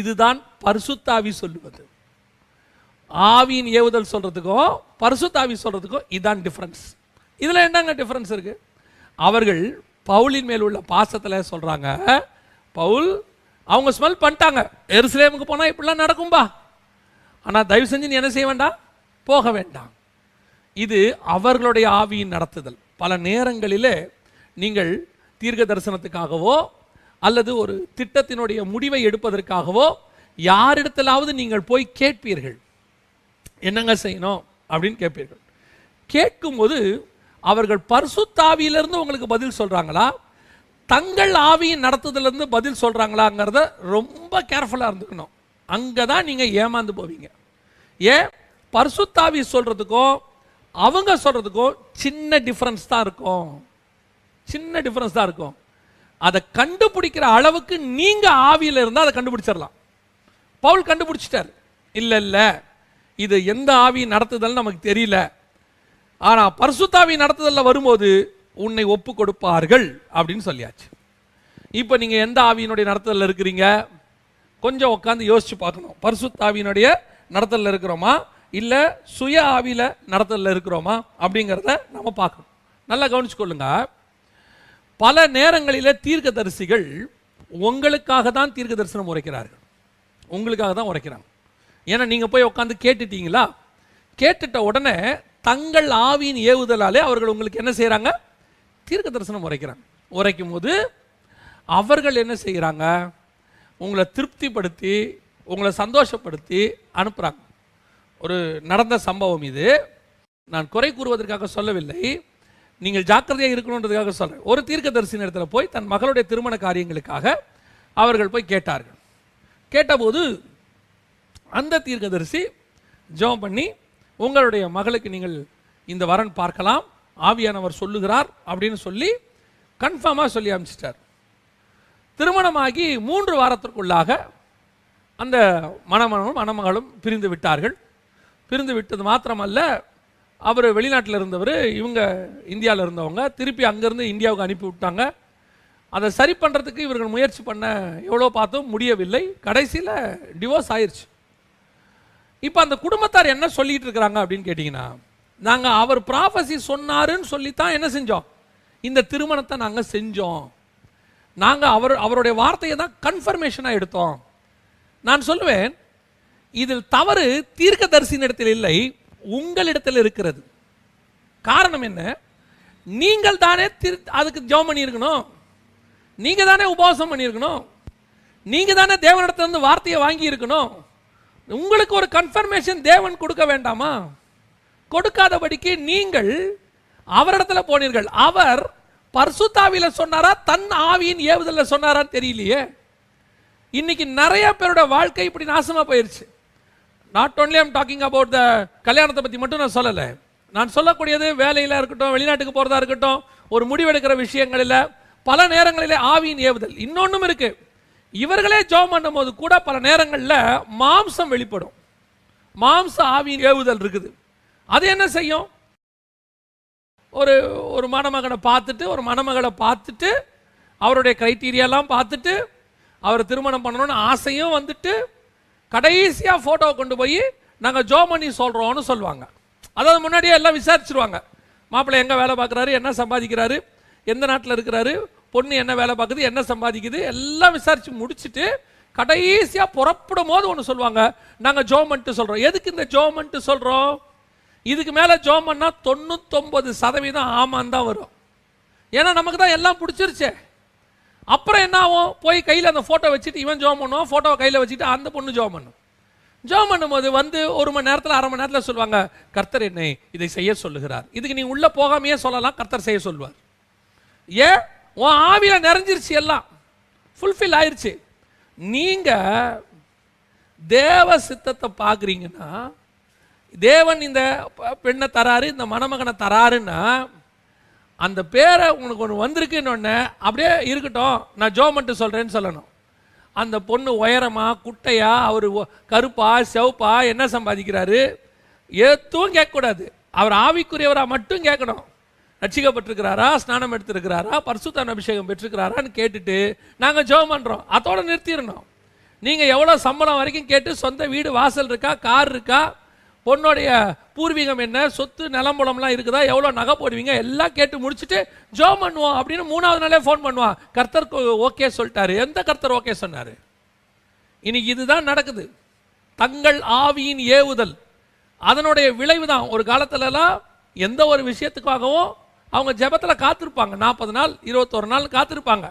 இதுதான் பரிசுத்தாவி சொல்லுவது. ஆவியின் ஏவுதல் சொல்றதுக்கும் பரிசுத்தாவி சொல்றதுக்கும் இதுதான் டிஃப்ரென்ஸ் இதில் என்னங்க டிஃப்ரென்ஸ் இருக்கு? அவர்கள் பவுலின் மேல் உள்ள பாசத்தில் சொல்றாங்க பவுல் அவங்க ஸ்மெல் பண்ணிட்டாங்க. எருசலேமுக்கு போனால் இப்படிலாம் நடக்கும்பா. ஆனால் தயவு செஞ்சு நீ என்ன செய்ய வேண்டாம்? போக வேண்டாம். இது அவர்களுடைய ஆவியின் நடத்துதல். பல நேரங்களிலே நீங்கள் தீர்க்க தரிசனத்துக்காகவோ அல்லது ஒரு திட்டத்தினுடைய முடிவை எடுப்பதற்காகவோ யாரிடத்திலாவது நீங்கள் போய் கேட்பீர்கள். என்னங்க செய்யணும்? அப்படின்னு கேட்பீர்கள். கேட்கும்போது அவர்கள் பரிசுத்தாவியிலிருந்து உங்களுக்கு பதில் சொல்கிறாங்களா தங்கள் ஆவியின் நடத்துதலேருந்து பதில் சொல்கிறாங்களாங்கிறத ரொம்ப கேர்ஃபுல்லாக இருந்துக்கணும். அங்கே தான் நீங்கள் ஏமாந்து போவீங்க. ஏன் பர்சுத்தாவி சொல்கிறதுக்கும் அவங்க சொல்கிறதுக்கும் சின்ன டிஃப்ரென்ஸ் தான் இருக்கும். சின்ன டிஃப்ரென்ஸ் தான் இருக்கும். அதை கண்டுபிடிக்கிற அளவுக்கு நீங்கள் ஆவியில் இருந்தால் அதை கண்டுபிடிச்சிடலாம். பவுல் கண்டுபிடிச்சிட்டார். இல்லை இல்லை. இது எந்த ஆவி நடத்துதல் நமக்கு தெரியல. ஆனால் பர்சுத்தாவி நடத்துதலில் வரும்போது உன்னை ஒப்பு கொடுப்பார்கள் அப்படின்னு சொல்லியாச்சு. இப்போ நீங்கள் எந்த ஆவியினுடைய நடத்துதலில் இருக்கிறீங்க? கொஞ்சம் உட்காந்து யோசிச்சு பார்க்கணும். பரிசுத்தாவியினுடைய நடத்தலில் இருக்கிறோமா? இல்லை சுய ஆவியில் நடத்தலில் இருக்கிறோமா? அப்படிங்கிறத நம்ம பார்க்கணும். நல்லா கவனிச்சுக்கொள்ளுங்க. பல நேரங்களிலே தீர்க்கதரிசிகள் உங்களுக்காக தான் தீர்க்க தரிசனம் உரைக்கிறார்கள். உங்களுக்காக தான் உரைக்கிறாங்க. ஏன்னா நீங்கள் போய் உட்காந்து கேட்டுட்டீங்களா? கேட்டுட்ட உடனே தங்கள் ஆவியின் ஏவுதலாலே அவர்கள் உங்களுக்கு என்ன செய்கிறாங்க தீர்க்க தரிசனம் உரைக்கிறாங்க. உரைக்கும் போது அவர்கள் என்ன செய்கிறாங்க உங்களை திருப்திப்படுத்தி உங்களை சந்தோஷப்படுத்தி அனுப்புகிறாங்க ஒரு நடந்த சம்பவம் இது. நான் குறை கூறுவதற்காக சொல்லவில்லை. நீங்கள் ஜாக்கிரதையாக இருக்கணுன்றதுக்காக சொல்கிறேன் ஒரு தீர்க்கதரிசி இடத்துல போய் தன் மகளுடைய திருமண காரியங்களுக்காக அவர்கள் போய் கேட்டார்கள். கேட்டபோது அந்த தீர்க்கதரிசி ஜெபம் பண்ணி உங்களுடைய மகளுக்கு நீங்கள் இந்த வரன் பார்க்கலாம். ஆவியானவர் சொல்லுகிறார் அப்படின்னு சொல்லி கன்ஃபார்மாக சொல்லி அனுப்பிச்சிட்டார். திருமணமாகி மூன்று வாரத்திற்குள்ளாக அந்த மணமகனும் மணமகளும் பிரிந்து விட்டார்கள். பிரிந்து விட்டது மாத்திரமல்ல அவர் வெளிநாட்டில் இருந்தவர் இவங்க இந்தியாவில் இருந்தவங்க திருப்பி அங்கேருந்து இந்தியாவுக்கு அனுப்பி விட்டாங்க. அதை சரி பண்ணுறதுக்கு இவர்கள் முயற்சி பண்ண எவ்வளோ பார்த்தும் முடியவில்லை. கடைசியில் டிவோர்ஸ் ஆயிடுச்சு இப்போ அந்த குடும்பத்தார் என்ன சொல்லிகிட்டு இருக்கிறாங்க அப்படின்னு கேட்டிங்கன்னா நாங்கள் அவர் ப்ராஃபஸி சொன்னாருன்னு சொல்லித்தான் என்ன செஞ்சோம்? இந்த திருமணத்தை நாங்கள் செஞ்சோம். நாங்கள் அவர் அவருடைய வார்த்தையை தான் கன்ஃபர்மேஷனாக எடுத்தோம். நான் சொல்லுவேன் இதில் தவறு தீர்க்கதரிசியினிடத்தில் இல்லை உங்களிடத்தில் இருக்கிறது. காரணம் என்ன? நீங்கள் தானே திரு அதுக்கு ஜெபம் பண்ணியிருக்கணும். நீங்கள் தானே உபவாசம் பண்ணியிருக்கணும். நீங்கள் தானே தேவனிடத்திலிருந்து வார்த்தையை வாங்கியிருக்கணும். உங்களுக்கு ஒரு கன்ஃபர்மேஷன் தேவன் கொடுக்க வேண்டாமா? கொடுக்காதபடிக்கு நீங்கள் அவரிடத்துல போனீர்கள். அவர் பர்சுத்தாவில சொன்னாரா? தன் ஆவியின் ஏவுதலில் சொன்னாரான்னு தெரியலையே. இன்னைக்கு நிறைய பேரோட வாழ்க்கை இப்படி நாசமாக போயிடுச்சு not only I'm talking about the கல்யாணத்தை பற்றி மட்டும் நான் சொல்லலை. நான் சொல்லக்கூடியது வேலையில் இருக்கட்டும் வெளிநாட்டுக்கு போகிறதா இருக்கட்டும் ஒரு முடிவெடுக்கிற விஷயங்களில் பல நேரங்களிலே ஆவியின் ஏவுதல். இன்னொன்னும் இருக்கு. இவர்களே ஜோம் பண்ணும்போது கூட பல நேரங்களில் மாம்சம் வெளிப்படும். மாம்ச ஆவியின் ஏவுதல் இருக்குது. அது என்ன செய்யும்? ஒரு ஒரு மணமகனை பார்த்துட்டு ஒரு மணமகளை பார்த்துட்டு அவருடைய க்ரைட்டீரியாலாம் பார்த்துட்டு அவர் திருமணம் பண்ணணும்னு ஆசையும் வந்துட்டு கடைசியாக ஃபோட்டோவை கொண்டு போய் நாங்கள் ஜோ பண்ணி சொல்கிறோம்னு சொல்லுவாங்க. அதாவது முன்னாடியே எல்லாம் விசாரிச்சிருவாங்க. மாப்பிள்ளை எங்கே வேலை பார்க்குறாரு? என்ன சம்பாதிக்கிறாரு? எந்த நாட்டில் இருக்கிறாரு? பொண்ணு என்ன வேலை பார்க்குது? என்ன சம்பாதிக்குது? எல்லாம் விசாரித்து முடிச்சுட்டு கடைசியாக புறப்படும் போது ஒன்று சொல்லுவாங்க நாங்கள் ஜோமன்ட்டு சொல்கிறோம் எதுக்கு இந்த ஜோமன்ட்டு சொல்கிறோம் இதுக்கு மேலே ஜோம் பண்ணால் தொண்ணூத்தொம்பது சதவீதம் ஆமான் தான் வரும். ஏன்னா நமக்கு தான் எல்லாம் பிடிச்சிருச்சே. அப்புறம் என்ன ஆகும்? போய் கையில் அந்த ஃபோட்டோ வச்சுட்டு இவன் ஜோம் பண்ணுவான் ஃபோட்டோவை கையில் வச்சுட்டு அந்த பொண்ணு ஜோம் பண்ணும். ஜோம் பண்ணும்போது வந்து ஒரு மணி நேரத்தில் அரை மணி நேரத்தில் சொல்லுவாங்க கர்த்தர் என்னை இதை செய்ய சொல்லுகிறார். இதுக்கு நீ உள்ளே போகாமையே சொல்லலாம் கர்த்தர் செய்ய சொல்லுவார். ஏன்? உன் ஆவியில் நிறைஞ்சிருச்சு எல்லாம். ஃபுல்ஃபில் ஆயிடுச்சு நீங்கள் தேவ சித்தத்தை பார்க்குறீங்கன்னா தேவன் இந்த பெண்ணை தராரு இந்த மணமகனை தராருன்னா அந்த பேரை உனக்கு ஒன்று வந்திருக்குன்னு ஒன்று அப்படியே இருக்கட்டும் நான் ஜோமன்ட்டு சொல்கிறேன்னு சொல்லணும். அந்த பொண்ணு உயரமா குட்டையா அவர் கருப்பா செவப்பா என்ன சம்பாதிக்கிறாரு? எதுவும் கேட்கக்கூடாது. அவர் ஆவிக்குரியவராக மட்டும் கேட்கணும். ரட்சிக்கப்பட்டிருக்கிறாரா ஸ்நானம் எடுத்திருக்கிறாரா பரிசுத்தான அபிஷேகம் பெற்றிருக்கிறாரான்னு கேட்டுட்டு நாங்கள் ஜெபம் பண்ணுறோம் அதோடு நிறுத்திடணும். நீங்கள் எவ்வளோ சம்பளம் வரைக்கும் கேட்டு சொந்த வீடு வாசல் இருக்கா கார் இருக்கா பொண்ணுடைய பூர்வீகம் என்ன? சொத்து நிலம்புலம்லாம் இருக்குதா? எவ்வளோ நகை போடுவீங்க? எல்லாம் கேட்டு முடிச்சுட்டு ஜோ பண்ணுவோம் அப்படின்னு மூணாவது நாளே ஃபோன் பண்ணுவான். கர்த்தர் ஓகே சொல்லிட்டாரு. எந்த கர்த்தர் ஓகே சொன்னார்? இன்னைக்கு இதுதான் நடக்குது. தங்கள் ஆவியின் ஏவுதல். அதனுடைய விளைவு தான். ஒரு காலத்துலலாம் எந்த ஒரு விஷயத்துக்காகவும் அவங்க ஜெபத்தில் காத்திருப்பாங்க. நாற்பது நாள் இருபத்தொரு நாள் காத்திருப்பாங்க.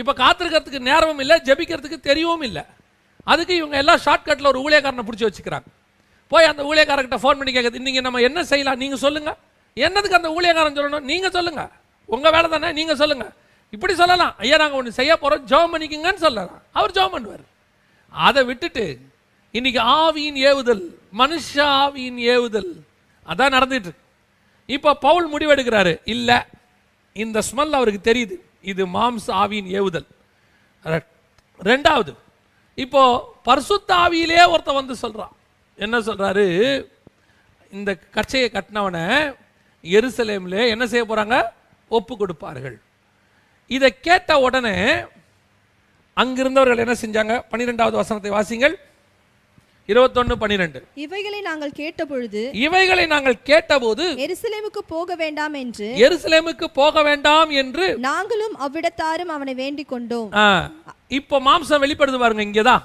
இப்போ காத்திருக்கிறதுக்கு நேரமும் இல்லை ஜெபிக்கிறதுக்கு தெரியவும் இல்லை. அதுக்கு இவங்க எல்லாம் ஷார்ட்கட்டில் ஒரு ஊழியக்காரனை பிடிச்சி வச்சுக்கிறாங்க. போய் அந்த ஊழியக்காரர்கிட்ட ஃபோன் பண்ணி கேட்குது இன்றைக்கி நம்ம என்ன செய்யலாம்? நீங்கள் சொல்லுங்கள் என்னதுக்கு அந்த ஊழியக்காரன் சொல்லணும்? நீங்கள் சொல்லுங்கள் உங்கள் வேலை தானே? நீங்கள் சொல்லுங்கள் இப்படி சொல்லலாம். ஐயா நாங்கள் ஒன்று செய்ய போகிறோம் ஜோம் பண்ணிக்கோங்கன்னு சொல்லலாம். அவர் ஜோம் பண்ணுவார். அதை விட்டுட்டு இன்னைக்கு ஆவியின் ஏவுதல் மனுஷ ஆவியின் ஏவுதல். அதான் நடந்துட்டு இருக்கு. இப்போ பவுல் முடிவெடுக்கிறாரு. இல்லை இந்த ஸ்மெல் அவருக்கு தெரியுது. இது மாம்ச ஆவியின் ஏவுதல். ரெண்டாவது இப்போ பர்சுத்த ஆவியிலே ஒருத்தன் வந்து சொல்கிறான் என்ன சொல்றாரு? இந்த கச்சையை கட்டினவனை எருசலேம்ல என்ன செய்ய போறாங்க? ஒப்பு கொடுப்பார்கள். இதை கேட்ட உடனே அங்கிருந்தவர்கள் என்ன செஞ்சாங்க? பன்னிரெண்டாவது வசனத்தை வாசிங்கள். இருபத்தொன்னு பன்னிரெண்டு. இவைகளை நாங்கள் கேட்டபொழுது இவைகளை நாங்கள் கேட்டபோது எருசலேமுக்கு போக வேண்டாம் என்று எருசலேமுக்கு போக வேண்டாம் என்று நாங்களும் அவ்விடத்தாரும் அவனை வேண்டிக் கொண்டோம் இப்போ மாம்சம் வெளிப்படுது பாருங்க இங்கதான்.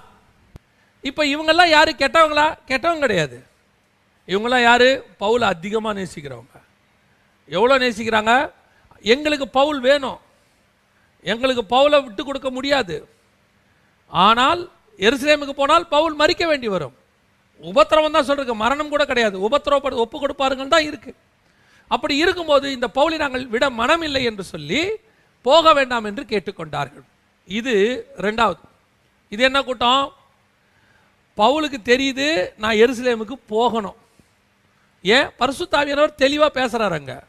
இப்போ இவங்கெல்லாம் யார்? கெட்டவங்களா? கெட்டவங்க கிடையாது. இவங்கெல்லாம் யார்? பவுலை அதிகமாக நேசிக்கிறவங்க. எவ்வளோ நேசிக்கிறாங்க? எங்களுக்கு பவுல் வேணும். எங்களுக்கு பவுலை விட்டு கொடுக்க முடியாது. ஆனால் எருசலேமுக்கு போனால் பவுல் மறிக்க வேண்டி வரும். உபத்திரவம் தான் சொல்றதுக்கு. மரணம் கூட கிடையாது. உபத்திரவப்படு ஒப்பு கொடுப்பாருங்கள் தான் இருக்குது அப்படி இருக்கும்போது இந்த பவுலை நாங்கள் விட மனம் இல்லை என்று சொல்லி போக வேண்டாம் என்று கேட்டுக்கொண்டார்கள். இது ரெண்டாவது. இது என்ன கூட்டம்? பவுலுக்கு தெரியுது நான் எருசலேமுக்கு போகணும். ஏன்? பரிசுத்தாவியானவர் தெளிவாக பேசுறாரு அங்க.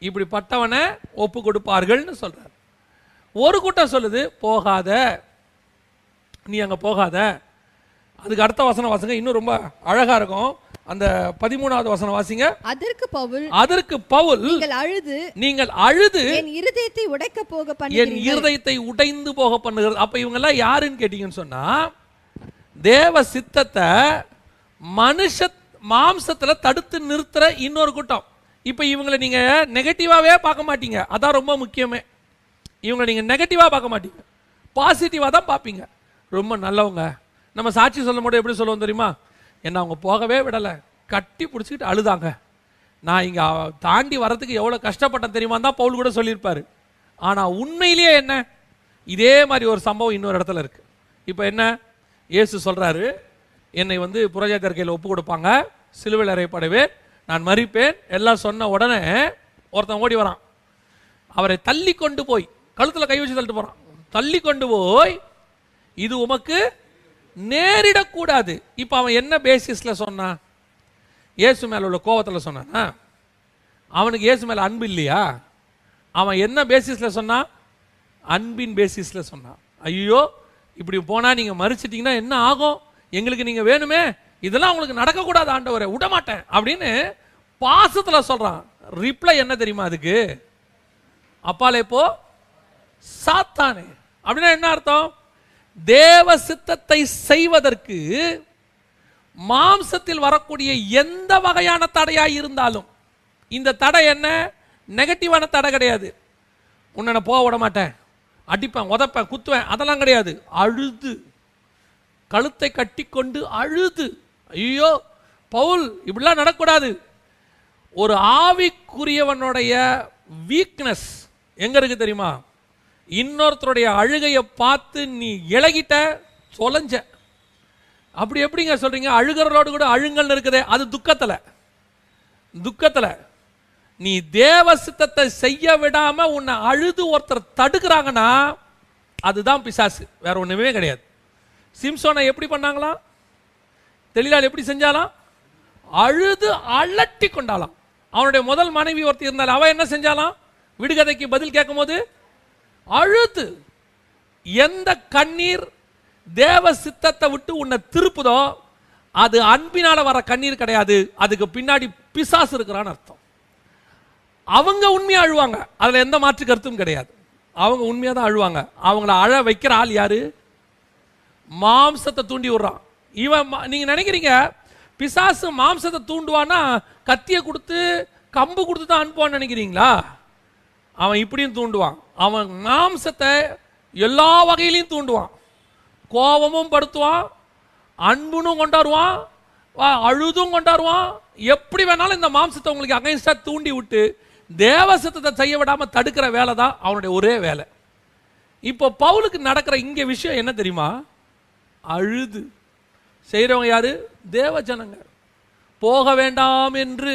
இப்படிப்பட்டவனை ஒப்பு கொடுப்பார்கள்னு சொல்றார். ஒரு கூட்டம் சொல்லுது போகாத. நீ அங்க போகாத. அதுக்கு அடுத்த வசனம் வாசிங்க. இன்னும் ரொம்ப அழகா இருக்கும். அந்த பதிமூணாவது வசனம் வாசிங்க. அதற்கு பவுல் அதற்கு பவுல் நீங்கள் அழுது. நீங்கள் அழுது. என் இருதயத்தை உடைக்க போக என் இருதயத்தை உடைந்து போக பண்ணுகிறது. அப்ப இவங்க எல்லாம் யாருன்னு கேட்டீங்கன்னு சொன்னா தேவ சித்தத்தை மனுஷ மாம்சத்தில் தடுத்து நிறுத்துற இன்னொரு கூட்டம். இப்போ இவங்களை நீங்கள் நெகட்டிவாகவே பார்க்க மாட்டீங்க. அதான் ரொம்ப முக்கியமே. இவங்களை நீங்கள் நெகட்டிவாக பார்க்க மாட்டீங்க. பாசிட்டிவாக தான் பார்ப்பீங்க. ரொம்ப நல்லவங்க. நம்ம சாட்சி சொல்லும் போது எப்படி சொல்லுவோம் தெரியுமா? என்ன அவங்க போகவே விடலை. கட்டி பிடிச்சிக்கிட்டு அழுதாங்க. நான் இங்கே தாண்டி வரதுக்கு எவ்வளோ கஷ்டப்பட்டேன் தெரியுமா தான் பவுல் கூட சொல்லியிருப்பார். ஆனால் உண்மையிலேயே என்ன? இதே மாதிரி ஒரு சம்பவம் இன்னொரு இடத்துல இருக்குது இப்போ என்ன? இயேசு சொல்றாரு என்னை வந்து புரஜாத்தியர் கையில் ஒப்பு கொடுப்பாங்க சிலுவையில் அறையப்படுவேன் நான் மறிப்பேன் எல்லாம் சொன்ன உடனே ஒருத்தன் ஓடி வரான். அவரை தள்ளி கொண்டு போய் கழுத்தில் கை வச்சு தள்ளிட்டு போகிறான் தள்ளி கொண்டு போய் இது உமக்கு நேரிடக்கூடாது. இப்போ அவன் என்ன பேசிஸில் சொன்னான்? இயேசு மேலே உள்ள கோவத்தில் சொன்னானா? அவனுக்கு இயேசு மேலே அன்பு இல்லையா? அவன் என்ன பேசிஸில் சொன்னான்? அன்பின் பேசிஸில் சொன்னான். ஐயோ இப்படி போனால் நீங்கள் மறுச்சிட்டிங்கன்னா என்ன ஆகும்? எங்களுக்கு நீங்கள் வேணுமே? இதெல்லாம் உங்களுக்கு நடக்கக்கூடாது ஆண்டவரை. விட மாட்டேன் அப்படின்னு பாசத்தில் சொல்கிறான் ரிப்ளை என்ன தெரியுமா அதுக்கு? அப்பாலே போ சாத்தானே. அப்படின்னா என்ன அர்த்தம்? தேவ சித்தத்தை செய்வதற்கு மாம்சத்தில் வரக்கூடிய எந்த வகையான தடையாக இருந்தாலும் இந்த தடை என்ன? நெகட்டிவான தடை கிடையாது. உன்னை நான் போக விட மாட்டேன் அடிப்பேன் உதப்பேன் குத்துவேன். அதெல்லாம் கிடையாது. அழுது. கழுத்தை கட்டிக்கொண்டு அழுது. ஐயோ பவுல் இப்படிலாம் நடக்கக்கூடாது. ஒரு ஆவிக்குரியவனுடைய வீக்னஸ் எங்க இருக்கு தெரியுமா? இன்னொருத்தருடைய அழுகையை பார்த்து நீ இழகிட்ட தொலைஞ்ச. அப்படி எப்படிங்க சொல்றீங்க? அழுகிறவரோடு கூட அழுங்கல்னு இருக்குதே அது துக்கத்தில். துக்கத்தில். நீ தேவ சித்தத்தை செய்ய விடாம உன்னை அழுது ஒருத்தர் தடுக்கிறாங்கன்னா அதுதான் பிசாசு. வேற ஒண்ணுமே கிடையாது. சிம்சோனை எப்படி பண்ணாங்களாம்? தெளிலால் எப்படி செஞ்சாலாம்? அழுது அலட்டி கொண்டாலாம். அவனுடைய முதல் மனைவி ஒருத்தர் இருந்தால் அவ என்ன செஞ்சாலாம்? விடுகதைக்கு பதில் கேட்கும்போது அழுது. எந்த கண்ணீர் தேவ சித்தத்தை விட்டு உன்னை திருப்புதோ அது அன்பினால வர கண்ணீர் கிடையாது. அதுக்கு பின்னாடி பிசாசு இருக்கிறான்னு அர்த்தம். அவங்க உண்மையாக அழுவாங்க. அதில் எந்த மாற்று கருத்தும் கிடையாது. அவங்க உண்மையாக தான் அழுவாங்க. அவங்கள அழ வைக்கிற ஆள் யாரு? மாம்சத்தை தூண்டி விடுறான். இவன் நீங்கள் நினைக்கிறீங்க பிசாசு மாம்சத்தை தூண்டுவான்னா கத்தியை கொடுத்து கம்பு கொடுத்து தான் அனுப்புவான்னு நினைக்கிறீங்களா? அவன் இப்படியும் தூண்டுவான். அவன் மாம்சத்தை எல்லா வகையிலையும் தூண்டுவான். கோபமும் படுத்துவான் அன்புனும் கொண்டாடுவான் வா- அழுதும் கொண்டாடுவான். எப்படி வேணாலும் இந்த மாம்சத்தை உங்களுக்கு அகைன்ஸ்டாக தூண்டி விட்டு தேவ சித்தத்தை செய்ய விடாமல் தடுக்கிற வேலை தான் அவனுடைய ஒரே வேலை. இப்போ பவுலுக்கு நடக்கிற இங்கே விஷயம் என்ன தெரியுமா? அழுது. செய்கிறவங்க யாரு? தேவ ஜனங்க போக வேண்டாம் என்று.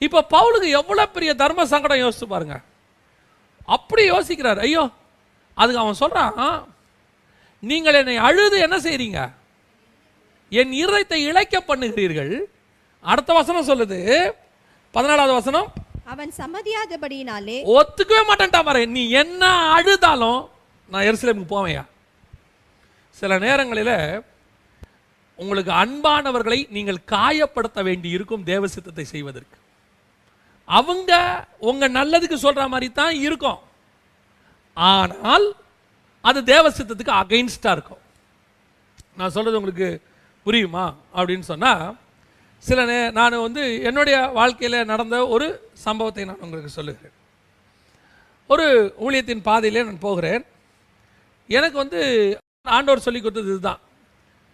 இப்போ பவுலுக்கு எவ்வளோ பெரிய தர்ம சங்கடம் யோசிச்சு பாருங்க. அப்படி யோசிக்கிறார். ஐயோ அதுக்கு அவன் சொல்கிறான் நீங்கள் என்னை அழுது என்ன செய்கிறீங்க என் இருதயத்தை இழைக்க பண்ணுகிறீர்கள். அடுத்த வசனம் சொல்லுது. பதினாலாவது வசனம் அவன் சம்மதியாதபடியினாலே ஒத்துக்கவே மாட்டேன்டா பாரு. நீ என்ன அழுதாலும் நான் எருசலேமுக்கு போவேயா சில நேரங்களில் உங்களுக்கு அன்பானவர்களை நீங்கள் காயப்படுத்த வேண்டி இருக்கும் தேவ சித்தத்தை செய்வதற்கு. அவங்க உங்க நல்லதுக்கு சொல்ற மாதிரி தான் இருக்கும். ஆனால் அது தேவ சித்தத்துக்கு அகைன்ஸ்டா இருக்கும். நான் சொல்றது உங்களுக்கு புரியுமா? அப்படின்னு சொன்னா சில நே நான் வந்து என்னுடைய வாழ்க்கையில் நடந்த ஒரு சம்பவத்தை நான் உங்களுக்கு சொல்லுகிறேன். ஒரு ஊழியத்தின் பாதையிலே நான் போகிறேன். எனக்கு வந்து ஆண்டவர் சொல்லி கொடுத்தது இதுதான்.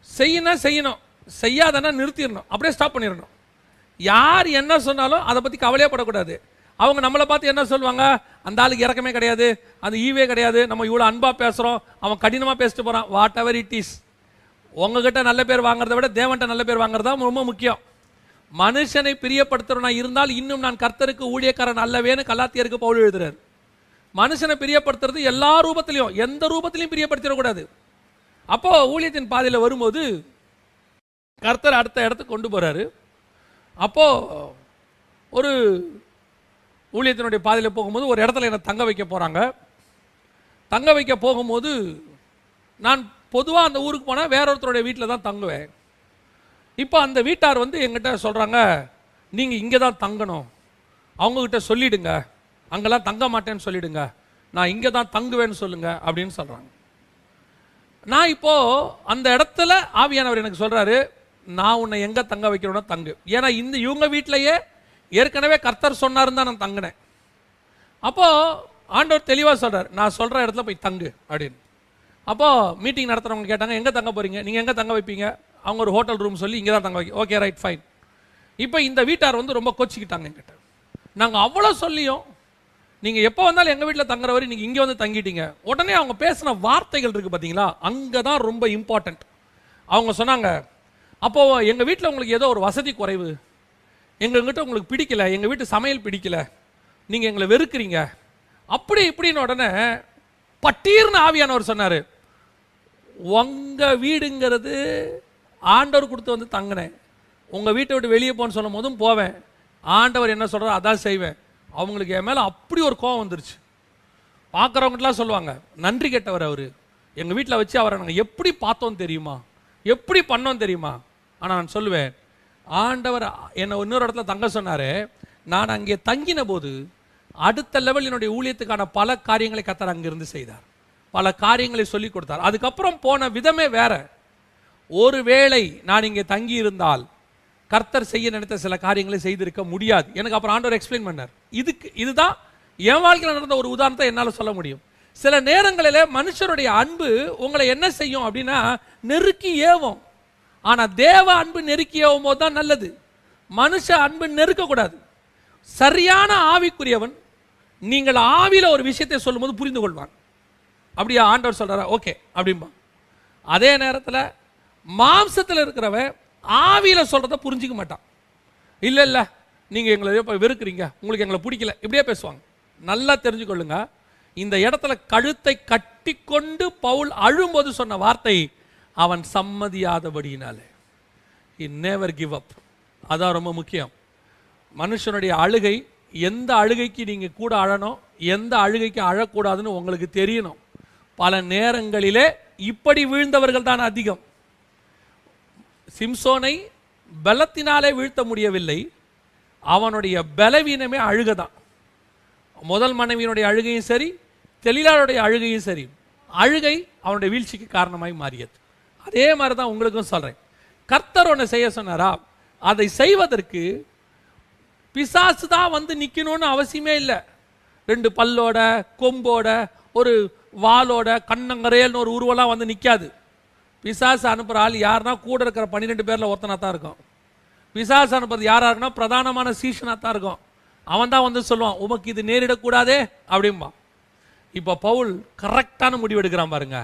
செய்யினா செய்யணும் செய்யாதனா நிறுத்திடணும் அப்படியே ஸ்டாப் பண்ணிடணும். யார் என்ன சொன்னாலும் அதை பற்றி கவலையே படக்கூடாது அவங்க நம்மளை பார்த்து என்ன சொல்லுவாங்க? அந்த ஆளுக்கு இறக்கமே கிடையாது அந்த ஈவே கிடையாது நம்ம இவ்வளோ அன்பாக பேசுகிறோம் அவன் கடினமாக பேசிட்டு போகிறான் வாட் எவர் இட் இஸ் உங்ககிட்ட நல்ல பேர் வாங்குறதை விட தேவன்கிட்ட நல்ல பேர் வாங்குறது தான் ரொம்ப முக்கியம். மனுஷனை பிரியப்படுத்துறவனா இருந்தால் இன்னும் நான் கர்த்தருக்கு ஊழியக்காரன் அல்லவேன்னு கலாத்தியருக்கு பவுல் எழுதுறார். மனுஷனை பிரியப்படுத்துறது எல்லா ரூபத்திலையும் எந்த ரூபத்திலையும் பிரியப்படுத்திடக்கூடாது. அப்போ ஊழியத்தின் பாதையில் வரும்போது கர்த்தர் அடுத்த இடத்துக்கு கொண்டு போகிறாரு அப்போ ஒரு ஊழியத்தினுடைய பாதையில் போகும்போது ஒரு இடத்துல என்னை தங்க வைக்க போகிறாங்க தங்க வைக்க போகும்போது நான் பொதுவாக அந்த ஊருக்கு போனால் வேற ஒருத்தருடைய வீட்டில் தான் தங்குவேன். இப்போ அந்த வீட்டார் வந்து எங்கிட்ட சொல்கிறாங்க நீங்கள் இங்கே தான் தங்கணும். அவங்கக்கிட்ட சொல்லிவிடுங்க அங்கெல்லாம் தங்க மாட்டேன்னு சொல்லிடுங்க. நான் இங்கே தான் தங்குவேன்னு சொல்லுங்கள் அப்படின்னு சொல்கிறாங்க நான் இப்போது அந்த இடத்துல ஆவியானவர் எனக்கு சொல்கிறாரு நான் உன்னை எங்கே தங்க வைக்கிறோன்னா தங்கு. ஏன்னா இந்த இவங்க வீட்டிலையே ஏற்கனவே கர்த்தர் சொன்னாருன்னு தான் நான் தங்கினேன். அப்போது ஆண்டவர் தெளிவாக சொல்கிறார் நான் சொல்கிற இடத்துல போய் தங்கு அப்படின்னு. அப்போது மீட்டிங் நடத்துறவங்க கேட்டாங்க எங்கே தங்க போகிறீங்க நீங்கள் எங்கே தங்க வைப்பீங்க? அவங்க ஒரு ஹோட்டல் ரூம் சொல்லி இங்கே தான் தங்க வைக்க ஓகே ரைட் ஃபைன் இப்போ இந்த வீட்டார் வந்து ரொம்ப கோச்சிக்கிட்டாங்க என்கிட்ட. நாங்கள் அவ்வளோ சொல்லியும் நீங்கள் எப்போ வந்தாலும் எங்கள் வீட்டில் தங்குற வரை நீங்கள் இங்கே வந்து தங்கிட்டீங்க. உடனே அவங்க பேசின வார்த்தைகள் இருக்குது பார்த்தீங்களா அங்கே தான் ரொம்ப இம்பார்ட்டண்ட் அவங்க சொன்னாங்க அப்போது எங்கள் வீட்டில் உங்களுக்கு ஏதோ ஒரு வசதி குறைவு. எங்கள்கிட்ட உங்களுக்கு பிடிக்கல. எங்கள் வீட்டு சமையல் பிடிக்கல. நீங்கள் எங்களை வெறுக்கிறீங்க. அப்படி இப்படின்னு உடனே பட்டீர்னு ஆவியானவர் சொன்னார். உங்கள் வீடுங்கிறது ஆண்டவர் கொடுத்து வந்து தங்கினேன். உங்கள் வீட்டை விட்டு வெளியே போன்னு சொல்லும் போதும் போவேன். ஆண்டவர் என்ன சொல்றாரோ அதான் செய்வேன். அவங்களுக்கு என் மேலே அப்படி ஒரு கோவம் வந்துருச்சு. பார்க்குறவங்கலாம் சொல்லுவாங்க நன்றி கெட்டவர் அவர். எங்கள் வீட்டில் வச்சு அவரை நாங்கள் எப்படி பார்த்தோம் தெரியுமா? எப்படி பண்ணோம் தெரியுமா? ஆனால் நான் சொல்லுவேன் ஆண்டவர் என்னை இன்னொரு இடத்துல தங்க சொன்னார். நான் அங்கே தங்கின போது அடுத்த லெவல் என்னுடைய ஊழியத்துக்கான பல காரியங்களை கத்தர் அங்கிருந்து செய்தார். பல காரியங்களை சொல்லி கொடுத்தார். அதுக்கப்புறம் போன விதமே வேறு. ஒருவேளை நான் இங்கே தங்கி இருந்தால் கர்த்தர் செய்ய நினைத்த சில காரியங்களை செய்திருக்க முடியாது. எனக்கு அப்புறம் ஆண்டவர் எக்ஸ்பிளைன் பண்ணார். இதுக்கு இதுதான் என் வாழ்க்கையில் நடந்த ஒரு உதாரணத்தை என்னால் சொல்ல முடியும். சில நேரங்களில் மனுஷருடைய அன்பு உங்களை என்ன செய்யும் அப்படின்னா நெருக்கி ஏவும். ஆனால் தேவ அன்பு நெருக்கி ஏவும் போது தான் நல்லது. மனுஷ அன்பு நெருக்கக்கூடாது சரியான ஆவிக்குரியவன் நீங்கள் ஆவியில் ஒரு விஷயத்தை சொல்லும்போது புரிந்து கொள்வான். அப்படியா? ஆண்டவர் சொல்கிறார் ஓகே அப்படிம்பா. அதே நேரத்தில் மாம்சத்தில் இருக்கிறவன் ஆவியில் சொல்கிறத புரிஞ்சிக்க மாட்டான். இல்லை இல்லை. நீங்கள் எங்களை இப்போ வெறுக்கிறீங்க. உங்களுக்கு எங்களை பிடிக்கல. இப்படியே பேசுவாங்க. நல்லா தெரிஞ்சுக்கொள்ளுங்க. இந்த இடத்துல கழுத்தை கட்டிக்கொண்டு பவுல் அழும்போது சொன்ன வார்த்தை அவன் சம்மதியாதபடியினாலே. He நேவர் கிவ் அப் அதான் ரொம்ப முக்கியம். மனுஷனுடைய அழுகை எந்த அழுகைக்கு நீங்கள் கூட அழணும் எந்த அழுகைக்கு அழக்கூடாதுன்னு உங்களுக்கு தெரியணும். பல நேரங்களிலே இப்படி வீழ்ந்தவர்கள் தான் அதிகம். சிம்சோனை பலத்தினாலே வீழ்த்த முடியவில்லை. அவனுடைய பலவீனமே அழுகதான். முதல் மனைவியினுடைய அழுகையும் சரி தெளிலாளுடைய அழுகையும் சரி அழுகை அவனுடைய வீழ்ச்சிக்கு காரணமாய் மாறியது. அதே மாதிரி தான் உங்களுக்கும் சொல்கிறேன் கர்த்தர் ஒன்று செய்ய சொன்னாரா? அதை செய்வதற்கு பிசாசு தான் வந்து நிற்கணும்னு அவசியமே இல்லை. ரெண்டு பல்லோட கொம்போட ஒரு வாளோட கண்ணங்கரையல்னு ஒரு உருவெல்லாம் வந்து நிற்காது பிசாசு அனுப்புகிற ஆள் யாருன்னா கூட இருக்கிற பன்னிரெண்டு பேரில் ஒருத்தனாக தான் இருக்கும். பிசாசு அனுப்புறது யாராக இருக்குன்னா பிரதானமான சீசனாக தான் இருக்கும். அவன் தான் வந்து சொல்லுவான் உமக்கு இது நேரிடக்கூடாதே அப்படிம்பா இப்போ பவுல் கரெக்டான முடிவு எடுக்கிறான் பாருங்க.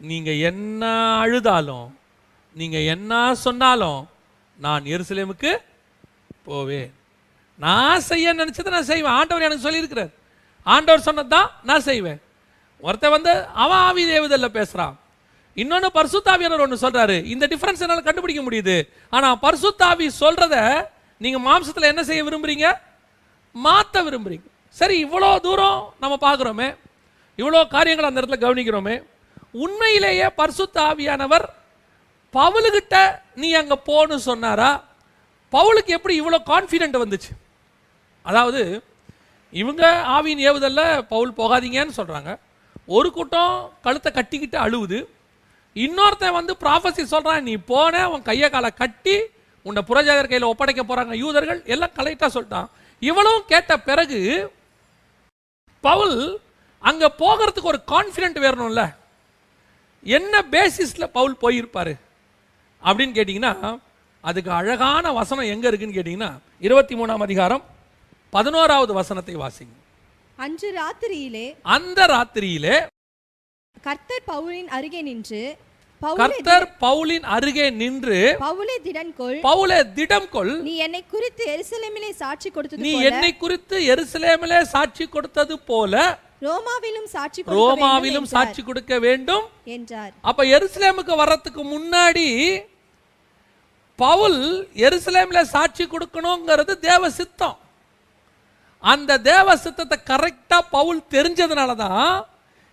நீங்கள் என்ன அழுதாலும் நீங்கள் என்ன சொன்னாலும் நான் எருசலேமுக்கு போவேன். நான் செய்ய நினச்சதை நான் செய்வேன். ஆண்டவர் எனக்கு சொல்லியிருக்கிறார். ஆண்டவர் சொன்னது தான் நான் செய்வேன். ஒருத்தன் வந்து அவன் ஆவி தேவதில் பேசுகிறான் இன்னொன்னு பரிசுத்தாவியானவர் ஒன்று சொல்றாரு. இந்த டிஃபரன்ஸ் என்னால கண்டுபிடிக்க முடியுது. ஆனா பர்சுத்தாவி சொல்றத நீங்க மாம்சத்தில் என்ன செய்ய விரும்புறீங்க? மாத்த விரும்புறீங்க. சரி இவ்வளோ தூரம் நம்ம பார்க்குறோமே. இவ்வளோ காரியங்கள் அந்த இடத்துல கவனிக்கிறோமே. உண்மையிலேயே பர்சுத்தாவியானவர் பவுலுகிட்ட நீ அங்கே போன்னு சொன்னாரா? பவுலுக்கு எப்படி இவ்வளோ கான்ஃபிடென்ட் வந்துச்சு? அதாவது இவங்க ஆவியின் ஏவுதல்ல பவுல் போகாதீங்கன்னு சொல்கிறாங்க ஒரு கூட்டம் கழுத்தை கட்டிக்கிட்டு அழுவுது. இன்னொருத்தன் வந்து ப்ராஃபஸி சொல்றான் நீ போன உன் கையை காலை கட்டி உன்னை புரஜாதர் கையில் ஒப்படைக்க போறாங்க யூதர்கள் எல்லாம் கரெக்டாக சொல்லிட்டான். இவளும் கேட்ட பிறகு பவுல் அங்க போகிறதுக்கு ஒரு கான்ஃபிடென்ட் வேணும்ல. என்ன பேசிஸ்ல பவுல் போயிருப்பாரு? அப்படின்னு கேட்டிங்கன்னா அதுக்கு அழகான வசனம் எங்க இருக்குன்னு கேட்டிங்கன்னா இருபத்தி மூணாம் அதிகாரம் பதினோராவது வசனத்தை வாசிங்க. அன்று ராத்திரியிலே அந்த ராத்திரியிலே கர்த்தர் பவுலின் அருகே நின்று பவுலே கர்த்தர் பவுலின் அருகே நின்று பவுலே திடன் கொள் பவுலே திடம் கொள் நீ என்னை குறித்து எருசலேமிலே சாட்சி கொடுத்தது நீ என்னை குறித்து எருசலேமிலே சாட்சி கொடுத்தது போல ரோமாவிலும் சாட்சி ரோமாவிலும். சாட்சி கொடுக்க வேண்டும். என்றார். அப்ப எருசலேமுக்கு வர்றதுக்கு முன்னாடி பவுல் எருசலேம்ல சாட்சி கொடுக்கணுங்கிறது தேவ சித்தம். அந்த தேவ சித்தத்தை கரெக்டா பவுல் தெரிஞ்சதுனால தான்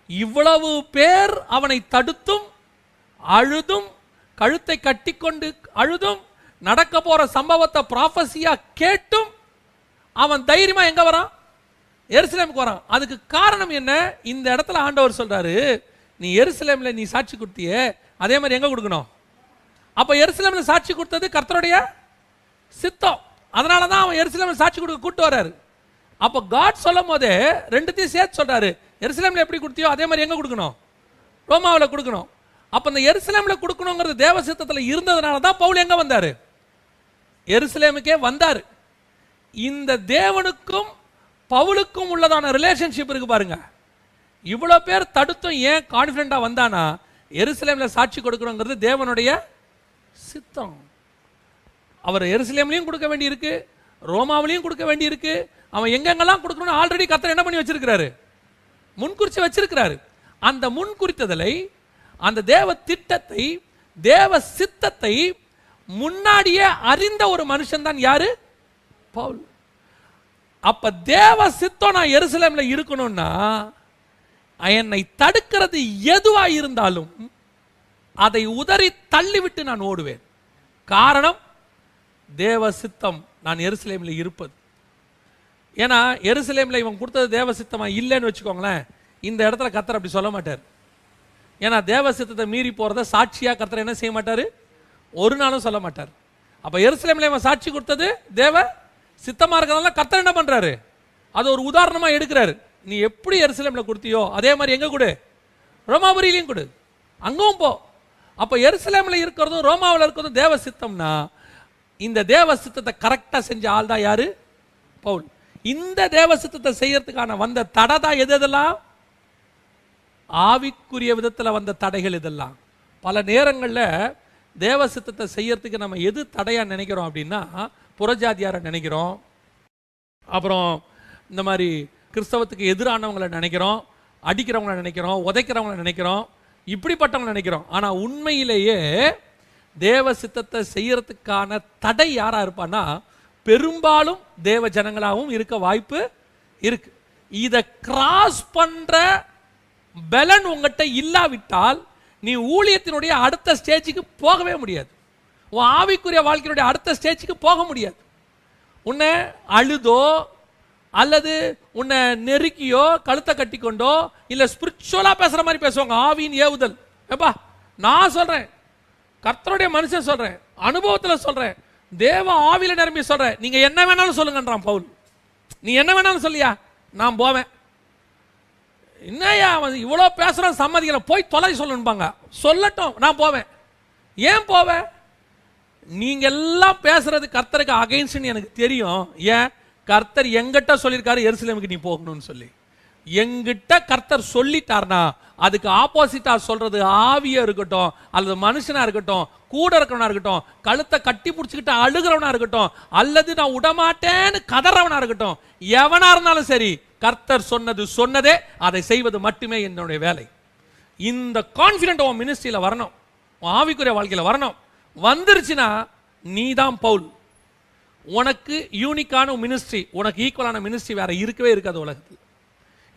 இவ்வளவு பேர் அவனை தடுத்தும் அழுதும் கழுத்தை கட்டிக்கொண்டு அழுதும் நடக்க போற சம்பவத்தை ப்ராஃபஸியா கேட்டும் அவன் தைரியமா எங்க வரான்? எருசலேமுக்கு வரான். அதுக்கு காரணம் என்ன? இந்த இடத்துல ஆண்டவர் சொல்றாரு நீ எருசலேம்ல நீ சாட்சி கொடுத்தியே அதே மாதிரி எங்க கொடுக்கணும்? அப்ப எருசலேம்ல சாட்சி கொடுத்தது கர்த்தருடைய சித்தம். அதனால தான் அவன் எருசலேம்ல சாட்சி கொடுக்க கூட்டு வர்றாரு. அப்ப காட் சொல்லும் போதே ரெண்டுத்தையும் சேர்த்து சொல்றாரு. எருசலேமில் எப்படி கொடுத்தியோ அதே மாதிரி எங்கே கொடுக்கணும்? ரோமாவில் கொடுக்கணும். அப்போ இந்த எருசலேமில் கொடுக்கணுங்கிறது தேவ சித்தத்தில் இருந்ததுனால தான் பவுல் எங்கே வந்தார்? எருசலேமுக்கே வந்தார். இந்த தேவனுக்கும் பவுலுக்கும் உள்ளதான ரிலேஷன்ஷிப் இருக்கு பாருங்க. இவ்வளோ பேர் தடுத்தும் ஏன் கான்ஃபிடென்ட்டாக வந்தானா? எருசலேமில் சாட்சி கொடுக்கணுங்கிறது தேவனுடைய சித்தம். அவர் எருசலேம்லையும் கொடுக்க வேண்டியிருக்கு ரோமாவிலையும் கொடுக்க வேண்டியிருக்கு. அவன் எங்கெங்கெல்லாம் கொடுக்கணும்னு ஆல்ரெடி கத்தர் என்ன பண்ணி வச்சிருக்கிறாரு? முன்குறிச்சு வச்சிருக்கிறாரு. அந்த முன்குறித்ததலை அந்த தேவ திட்டத்தை தேவ சித்தத்தை முன்னாடியே அறிந்த ஒரு மனுஷன் தான் யாரு? பவுல். அப்ப தேவ சித்தம் நான் எருசலேம்ல இருக்கணும்னா என்னை தடுக்கிறது எதுவா இருந்தாலும் அதை உதறி தள்ளிவிட்டு நான் ஓடுவேன். காரணம் தேவ சித்தம் நான் எருசலேம்ல இருப்பது. ஏன்னா எருசலேமில் இவன் கொடுத்தது தேவ சித்தமா இல்லைன்னு வச்சுக்கோங்களேன். இந்த இடத்துல கத்தர் அப்படி சொல்ல மாட்டார். ஏன்னா தேவ சித்தத்தை மீறி போகிறத சாட்சியாக கத்தர் என்ன செய்ய மாட்டார்? ஒரு நாளும் சொல்ல மாட்டார். அப்போ எருசலேமில் இவன் சாட்சி கொடுத்தது தேவ சித்தமாக இருக்கிறதால கத்தர் என்ன பண்ணுறாரு அது ஒரு உதாரணமாக எடுக்கிறாரு. நீ எப்படி எருசலேமில் கொடுத்தியோ அதே மாதிரி எங்கே கொடு? ரோமாபுரியிலையும் கொடு. அங்கவும் போ. அப்போ எருசலேமில் இருக்கிறதும் ரோமாவில் இருக்கிறதும் தேவ சித்தம்னா இந்த தேவ சித்தத்தை கரெக்டாக செஞ்ச ஆள் தான் யாரு? பவுல். இந்த தேவ சித்தத்தை செய்யறதுக்கான வந்த தடை தான் எது எதெல்லாம்? ஆவிக்குரிய விதத்துல வந்த தடைகள் இதெல்லாம். பல நேரங்களில் தேவ சித்தத்தை செய்யறதுக்கு நம்ம எது தடையாக நினைக்கிறோம் அப்படின்னா புறஜாதியாரை நினைக்கிறோம். அப்புறம் இந்த மாதிரி கிறிஸ்தவத்துக்கு எதிரானவங்களை நினைக்கிறோம் அடிக்கிறவங்களை நினைக்கிறோம் உதைக்கிறவங்களை நினைக்கிறோம் இப்படிப்பட்டவங்களை நினைக்கிறோம். ஆனால் உண்மையிலேயே தேவ சித்தத்தை செய்யறதுக்கான தடை யாரா இருப்பான்னா பெரும்பாலும் தேவ ஜனங்களாகவும் இருக்க வாய்ப்பு இருக்கு. இதை கிராஸ் பண்ற பலன் உங்ககிட்ட இல்லாவிட்டால் நீ ஊழியத்தினுடைய அடுத்த ஸ்டேஜுக்கு போகவே முடியாது. உன் ஆவிக்குரிய வாழ்க்கையினுடைய அடுத்த ஸ்டேஜுக்கு போக முடியாது. உன்னை அழுதோ அல்லது உன்னை நெருக்கியோ கழுத்தை கட்டிக்கொண்டோ இல்லை ஸ்பிரிச்சுவலாக பேசுகிற மாதிரி பேசுவாங்க. ஆவியின் ஏவுதல். ஏப்பா நான் சொல்கிறேன் கர்த்தருடைய மனுஷன் சொல்கிறேன் அனுபவத்தில் சொல்கிறேன் தேவ ஆவியில நிரம்பி சொல்ற நீங்க என்ன வேணாலும் சொல்லுங்கன்றான் பவுல். நீ என்ன வேணாலும் சொல்லியா? நான் போவேன். என்னய்யா அவன் இவ்வளோ பேசுகிற சம்மதிக்கல. போய் தொலை சொல்லணும்பாங்க சொல்லட்டும் நான் போவேன். ஏன் போவேன் நீங்கள் எல்லாம் பேசுறது கர்த்தருக்கு அகைன்ஸ்ட்னு எனக்கு தெரியும். ஏன்? கர்த்தர் எங்கிட்ட சொல்லியிருக்காரு எருசலேமுக்கு நீ போகணும்னு சொல்லி. எங்கிட்ட கர்த்தர் சொல்லிட்டார்னா அதுக்கு ஆப்போசிட்டா சொல்றது ஆவியா இருக்கட்டும் அல்லது மனுஷனா இருக்கட்டும் கூட இருக்கிறவனா இருக்கட்டும் கழுத்தை கட்டி பிடிச்சிக்கிட்டு அழுகிறவனா இருக்கட்டும் அல்லது நான் விடமாட்டேன்னு கதறவனா இருக்கட்டும் எவனா இருந்தாலும் சரி கர்த்தர் சொன்னது சொன்னதே அதை செய்வது மட்டுமே என்னுடைய வேலை. இந்த கான்ஃபிடென்ட் உன் மினிஸ்ட்ரியில் வரணும் உன் ஆவிக்குரிய வாழ்க்கையில் வரணும். வந்துருச்சுன்னா நீ தான் பவுல். உனக்கு யூனிக்கான மினிஸ்ட்ரி உனக்கு ஈக்குவலான மினிஸ்ட்ரி வேற இருக்கவே இருக்காது உலகத்தில்.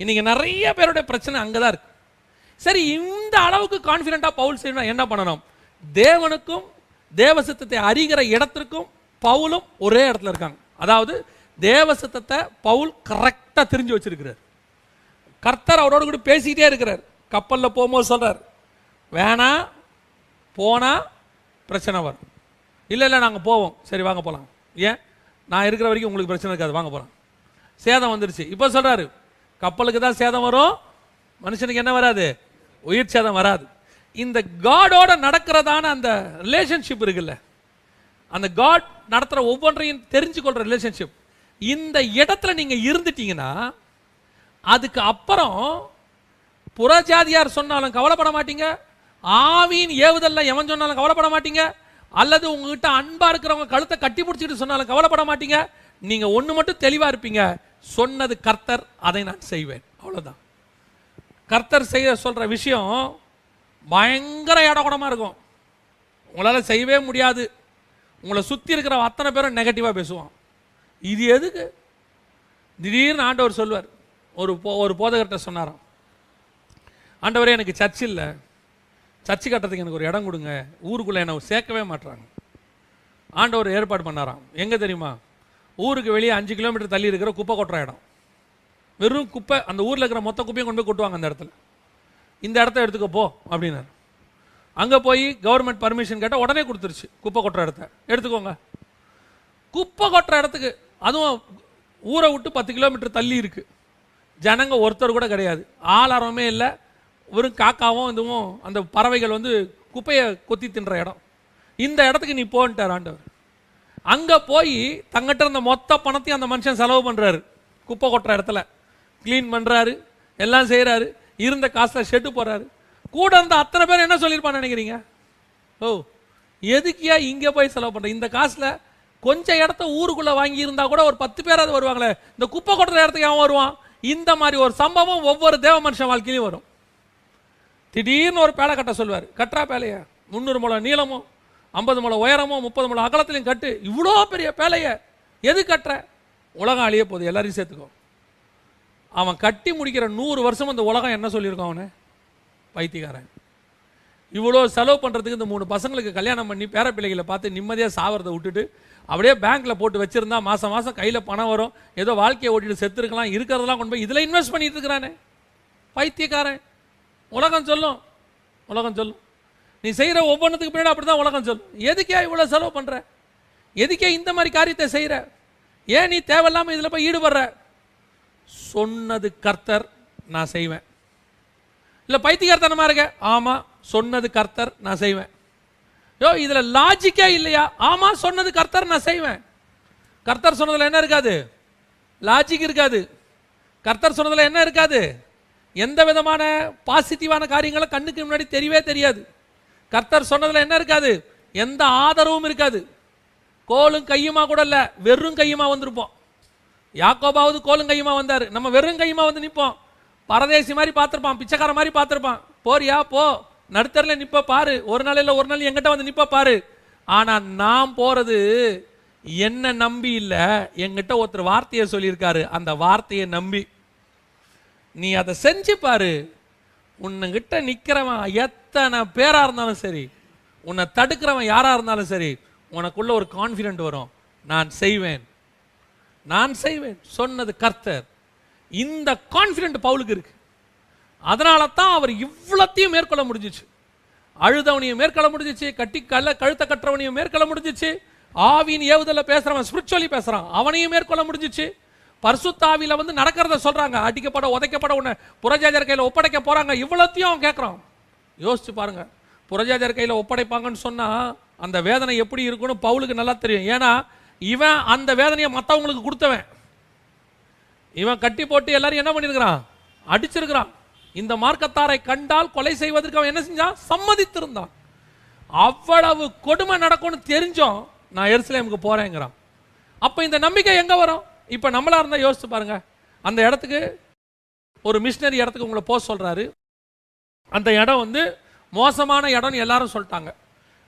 இன்னைக்கு நிறைய பேருடைய பிரச்சனை அங்கே தான் இருக்கு. சரி இந்த அளவுக்கு கான்ஃபிடென்ட்டாக பவுல் செய்யணும் என்ன பண்ணணும்? தேவனுக்கும் தேவ சித்தத்தை அறிகிற இடத்திற்கும் பவுலும் ஒரே இடத்துல இருக்காங்க. அதாவது தேவ சித்தத்தை பவுல் கரெக்டாக தெரிஞ்சு வச்சிருக்கிறார். கர்த்தர் அவரோட கூட பேசிக்கிட்டே இருக்கிறார். கப்பலில் போகும்போது சொல்கிறார் வேணாம் போனால் பிரச்சனை வரும். இல்லை இல்லை நாங்கள் போவோம். சரி வாங்க போகலாம் ஏன்? நான் இருக்கிற வரைக்கும் உங்களுக்கு பிரச்சனை இருக்காது. வாங்க போகலாம் சேதம் வந்துருச்சு. இப்போ சொல்கிறாரு கப்பலுக்கு தான் சேதம் வரும். மனுஷனுக்கு என்ன வராது? உயிர் சேதம் வராது. இந்த காடோட நடக்கிறதான அந்த ரிலேஷன்ஷிப் இருக்குல்ல அந்த காட் நடத்துகிற ஒவ்வொன்றையும் தெரிஞ்சுக்கொள்கிற ரிலேஷன்ஷிப் இந்த இடத்துல நீங்கள் இருந்துட்டீங்கன்னா அதுக்கு அப்புறம் புறஜாதியார் சொன்னாலும் கவலைப்பட மாட்டீங்க ஆவின் ஏவுதல்ல எவன் சொன்னாலும் கவலைப்பட மாட்டீங்க அல்லது உங்ககிட்ட அன்பா இருக்கிறவங்க கழுத்தை கட்டி பிடிச்சிட்டு சொன்னாலும் கவலைப்பட மாட்டீங்க நீங்க ஒன்று மட்டும் தெளிவா இருப்பீங்க சொன்னது கர்த்தர் அதை நான் செய்வேன். அவ்வளோதான் கர்த்தர் செய்ய சொல்கிற விஷயம் பயங்கர இடகுடமாக இருக்கும். உங்களால் செய்யவே முடியாது. உங்களை சுற்றி இருக்கிற அத்தனை பேரும் நெகட்டிவாக பேசுவான். இது எதுக்கு? திடீர்னு ஆண்டவர் சொல்வார். ஒரு போ ஒரு போதகர்கிட்ட சொன்னாராம். ஆண்டவரே எனக்கு சர்ச் இல்லை. சர்ச்சு கட்டுறதுக்கு எனக்கு ஒரு இடம் கொடுங்க. ஊருக்குள்ளே என்னை சேர்க்கவே மாட்றாங்க. ஆண்டவர் ஏற்பாடு பண்ணாராம். எங்கே தெரியுமா? ஊருக்கு வெளியே அஞ்சு கிலோமீட்டர் தள்ளி இருக்கிற குப்பை கொட்டுற இடம். வெறும் குப்பை அந்த ஊரில் இருக்கிற மொத்த குப்பையும் கொண்டு போய் கொட்டுவாங்க அந்த இடத்துல. இந்த இடத்த எடுத்துக்க போ அப்படின்னாரு. அங்கே போய் கவர்மெண்ட் பர்மிஷன் கேட்டால் உடனே கொடுத்துருச்சு குப்பை கொட்டுற இடத்த. எடுத்துக்கோங்க. குப்பை கொட்டுற இடத்துக்கு அதுவும் ஊரை விட்டு பத்து கிலோமீட்டர் தள்ளி இருக்கு. ஜனங்க ஒருத்தர் கூட கிடையாது. ஆளாரமே இல்லை. வெறும் காக்காவும் இதுவும் அந்த பறவைகள் வந்து குப்பையை கொத்தி தின்ற இடம். இந்த இடத்துக்கு நீ போன்ட்டார் ஆண்டவர். அங்கே போய் தங்கிட்ட இருந்த மொத்த பணத்தையும் அந்த மனுஷன் செலவு பண்ணுறாரு குப்பை கொட்டுற இடத்துல. க்ளீன் பண்ணுறாரு எல்லாம் செய்கிறாரு இருந்த காசில் ஷெட்டு போடுறாரு. கூட இருந்த அத்தனை பேர் என்ன சொல்லியிருப்பான்னு நினைக்கிறீங்க? ஓ எதுக்கியா இங்கே போய் செலவு பண்ணுற இந்த காசில் கொஞ்சம் இடத்த ஊருக்குள்ளே வாங்கியிருந்தா கூட ஒரு பத்து பேராவது வருவாங்களே. இந்த குப்பை கொட்டுற இடத்துக்கு அவன் வருவான். இந்த மாதிரி ஒரு சம்பவம் ஒவ்வொரு தேவ மனுஷன் வாழ்க்கையிலும் வரும். திடீர்னு ஒரு பேலை கட்ட சொல்லுவார். கட்டுறா பேலையை. முந்நூறு முழம் நீளமும் ஐம்பது முழம் உயரமும் முப்பது முழம் அகலத்திலையும் கட்டு. இவ்வளோ பெரிய பேலையை எது கட்டுற? உலகம் அழிய போகுது. எல்லாரையும் சேர்த்துக்கோ. அவன் கட்டி முடிக்கிற நூறு வருஷம் அந்த உலகம் என்ன சொல்லியிருக்கான் அவனு? பைத்தியக்காரன். இவ்வளோ செலவு பண்ணுறதுக்கு இந்த மூணு பசங்களுக்கு கல்யாணம் பண்ணி பேர பிள்ளைகளை பார்த்து நிம்மதியாக சாவறதை விட்டுட்டு அப்படியே பேங்க்கில் போட்டு வச்சுருந்தா மாதம் மாதம் கையில் பணம் வரும். ஏதோ வாழ்க்கையை ஓட்டிட்டு செத்துருக்கலாம் இருக்கிறதெல்லாம் கொண்டு போய் இதில் இன்வெஸ்ட் பண்ணிட்டு இருக்கிறானே. பைத்தியக்காரன். உலகம் சொல்லும். உலகம் சொல்லும். நீ செய்கிற ஒவ்வொன்றுத்துக்கு பின்னாடி அப்படி தான் உலகம் சொல்லும். எதுக்கே இவ்வளோ செலவு பண்ணுற எதுக்கே இந்த மாதிரி காரியத்தை செய்கிற ஏன் நீ தேவையில்லாமல் இதில் போய் ஈடுபடுற? சொன்னது கர்த்தர் நான் செய்வேன். இல்லை பைத்தியக்காரத்தனமா இருக்க? ஆமாம் சொன்னது கர்த்தர் நான் செய்வேன். யோ இதில் லாஜிக்கே இல்லையா? ஆமாம் சொன்னது கர்த்தர் நான் செய்வேன். கர்த்தர் சொன்னதில் என்ன இருக்காது? லாஜிக் இருக்காது. கர்த்தர் சொன்னதில் என்ன இருக்காது? எந்த விதமான பாசிட்டிவான காரியங்களும் கண்ணுக்கு முன்னாடி தெரியவே தெரியாது. கர்த்தர் சொன்னதில் என்ன இருக்காது? எந்த ஆதரவும் இருக்காது. கோலும் கையுமா கூட இல்லை வெறும் கையுமா வந்திருப்போம். யாக்கோபாவது கோலும் கையுமா வந்தார். நம்ம வெறும் கையுமா வந்து நிற்போம் பரதேசி மாதிரி பார்த்துருப்பான் பிச்சைக்கார மாதிரி பார்த்துருப்பான். போறியா? போ. நடுத்தரில் நிற்ப பாரு. ஒரு நாள் இல்லை ஒரு நாள் எங்கிட்ட வந்து நிற்ப பாரு. ஆனால் நான் போகிறது என்ன நம்பி இல்லை எங்கிட்ட ஒருத்தர் வார்த்தையை சொல்லியிருக்காரு. அந்த வார்த்தையை நம்பி. நீ அதை செஞ்சு பாரு. உன்னுகிட்ட நிற்கிறவன் எத்தனை பேராக இருந்தாலும் சரி உன்னை தடுக்கிறவன் யாராக இருந்தாலும் சரி உனக்குள்ள ஒரு கான்ஃபிடென்ட் வரும். நான் செய்வேன். நான் செய்வேன் சொன்னது கர்த்தர். இந்த கான்ஃபிடென்ட் பவுலுக்கு இருக்கு. அதனால தான் அவர் இவ்வளத்தையும் மேற்கொள்ள முடிஞ்சிச்சு. அழுதவனையும் மேற்கொள்ள முடிஞ்சிச்சு கட்டி கல்ல கழுத்த கட்டுறவனையும் மேற்கொள்ள முடிஞ்சிச்சு. ஆவின் ஏவுதலில் பேசுறவன் ஸ்பிரிச்சுவலி பேசுறான். அவனையும் மேற்கொள்ள முடிஞ்சிச்சு. பர்சுத்தாவில வந்து நடக்கிறத சொல்றாங்க. அடிக்கப்பட உதைக்கப்பட உன்னை புரஜாஜர் கையில் ஒப்படைக்க போறாங்க. இவ்வளத்தையும் அவன் கேட்கறான் யோசிச்சு பாருங்க. புரஜாஜர் கையில் ஒப்படைப்பாங்கன்னு சொன்னா அந்த வேதனை எப்படி இருக்குன்னு பவுலுக்கு நல்லா தெரியும். ஏன்னா இவன் அந்த வேதனையை மற்றவங்களுக்கு கொடுத்தவன். இவன் கட்டி போட்டு எல்லாரும் என்ன பண்ணியிருக்கிறான் அடிச்சிருக்கிறான். இந்த மார்க்கத்தாரை கண்டால் கொலை செய்வதற்கு அவன் என்ன செஞ்சான்? சம்மதித்திருந்தான். அவ்வளவு கொடுமை நடக்கும்னு தெரிஞ்சோம் நான் எருசலேமுக்கு போறேங்கிறான். அப்போ இந்த நம்பிக்கை எங்கே வரும்? இப்போ நம்மளா இருந்தால் யோசிச்சு பாருங்க. அந்த இடத்துக்கு ஒரு மிஷினரி இடத்துக்கு உங்களை போக சொல்கிறாரு அந்த இடம் வந்து மோசமான இடம்னு எல்லாரும் சொல்லிட்டாங்க.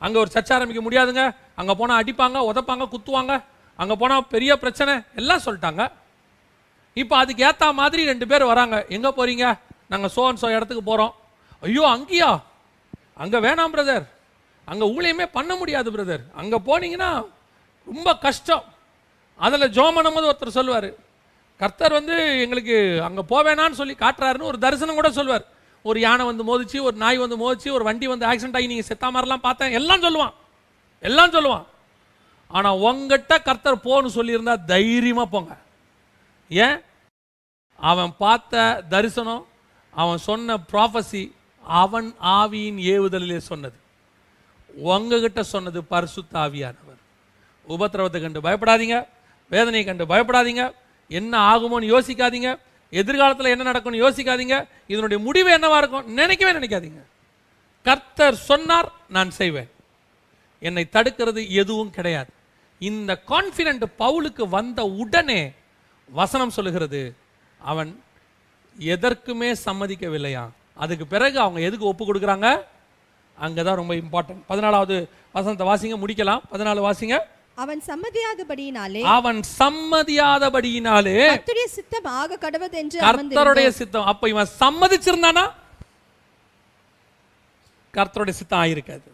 அங்கே ஒரு சர்ச்சை ஆரம்பிக்க முடியாதுங்க. அங்கே போனால் அடிப்பாங்க உதைப்பாங்க குத்துவாங்க. அங்கே போனால் பெரிய பிரச்சனை எல்லாம் சொல்லிட்டாங்க. இப்போ அதுக்கு ஏற்ற மாதிரி ரெண்டு பேர் வராங்க. எங்கே போகிறீங்க நாங்கள் சோ அண்ட் சோ இடத்துக்கு போகிறோம் ஐயோ அங்கேயா? அங்கே வேணாம் பிரதர் அங்கே ஊழியமே பண்ண முடியாது பிரதர் அங்கே போனீங்கன்னா ரொம்ப கஷ்டம். அதில் ஜோம் ஒருத்தர் சொல்லுவார். கர்த்தர் வந்து எங்களுக்கு அங்கே போவேணான்னு சொல்லி காட்டுறாருன்னு ஒரு தரிசனம் கூட சொல்லுவார். ஒரு யானை வந்து மோதிச்சு ஒரு நாய் வந்து மோதிச்சு ஒரு வண்டி வந்து ஆக்சிடென்ட் ஆகி நீங்கள் செத்தா மாதிரிலாம் பார்த்தேன். எல்லாம் சொல்லுவான். எல்லாம் சொல்லுவான். ஆனால் உங்ககிட்ட கர்த்தர் போன்னு சொல்லியிருந்தா தைரியமாக போங்க. ஏன்? அவன் பார்த்த தரிசனம் அவன் சொன்ன ப்ராஃபஸி அவன் ஆவியின் ஏவுதலிலே சொன்னது. உங்ககிட்ட சொன்னது பரிசுத்த ஆவியானவர். உபத்திரவத்தை கண்டு பயப்படாதீங்க வேதனையை கண்டு பயப்படாதீங்க என்ன ஆகுமோன்னு யோசிக்காதீங்க எதிர்காலத்தில் என்ன நடக்கும்னு யோசிக்காதீங்க இதனுடைய முடிவு என்னவா இருக்கும் நினைக்கவே நினைக்காதீங்க. கர்த்தர் சொன்னார் நான் செய்வேன். என்னை தடுக்கிறது எதுவும் கிடையாது. இந்த கான்ஃபிடென்ட் பவுலுக்கு வந்த உடனே வசனம் சொல்லுகிறது அவன் எதற்குமே சம்மதிக்கவில்லையா? அதுக்கு பிறகு அவங்க எதுக்கு ஒப்பு கொடுக்குறாங்க? அங்கதான் ரொம்ப இம்பார்ட்டன்ட் பதினாலாவது வசனத்தை வாசிங்க முடிக்கலாம். பதினாலு வாசிங்க. அவன் சம்மதியாதபடியினாலே அவன் சம்மதியாதபடியினாலே கர்த்தருடைய சித்தம் ஆக கடவது என்று கர்த்தருடைய சித்தம். அப்ப இவன் சம்மதிச்சிருந்தானா? கர்த்தருடைய சித்தம் ஆயிருக்காது.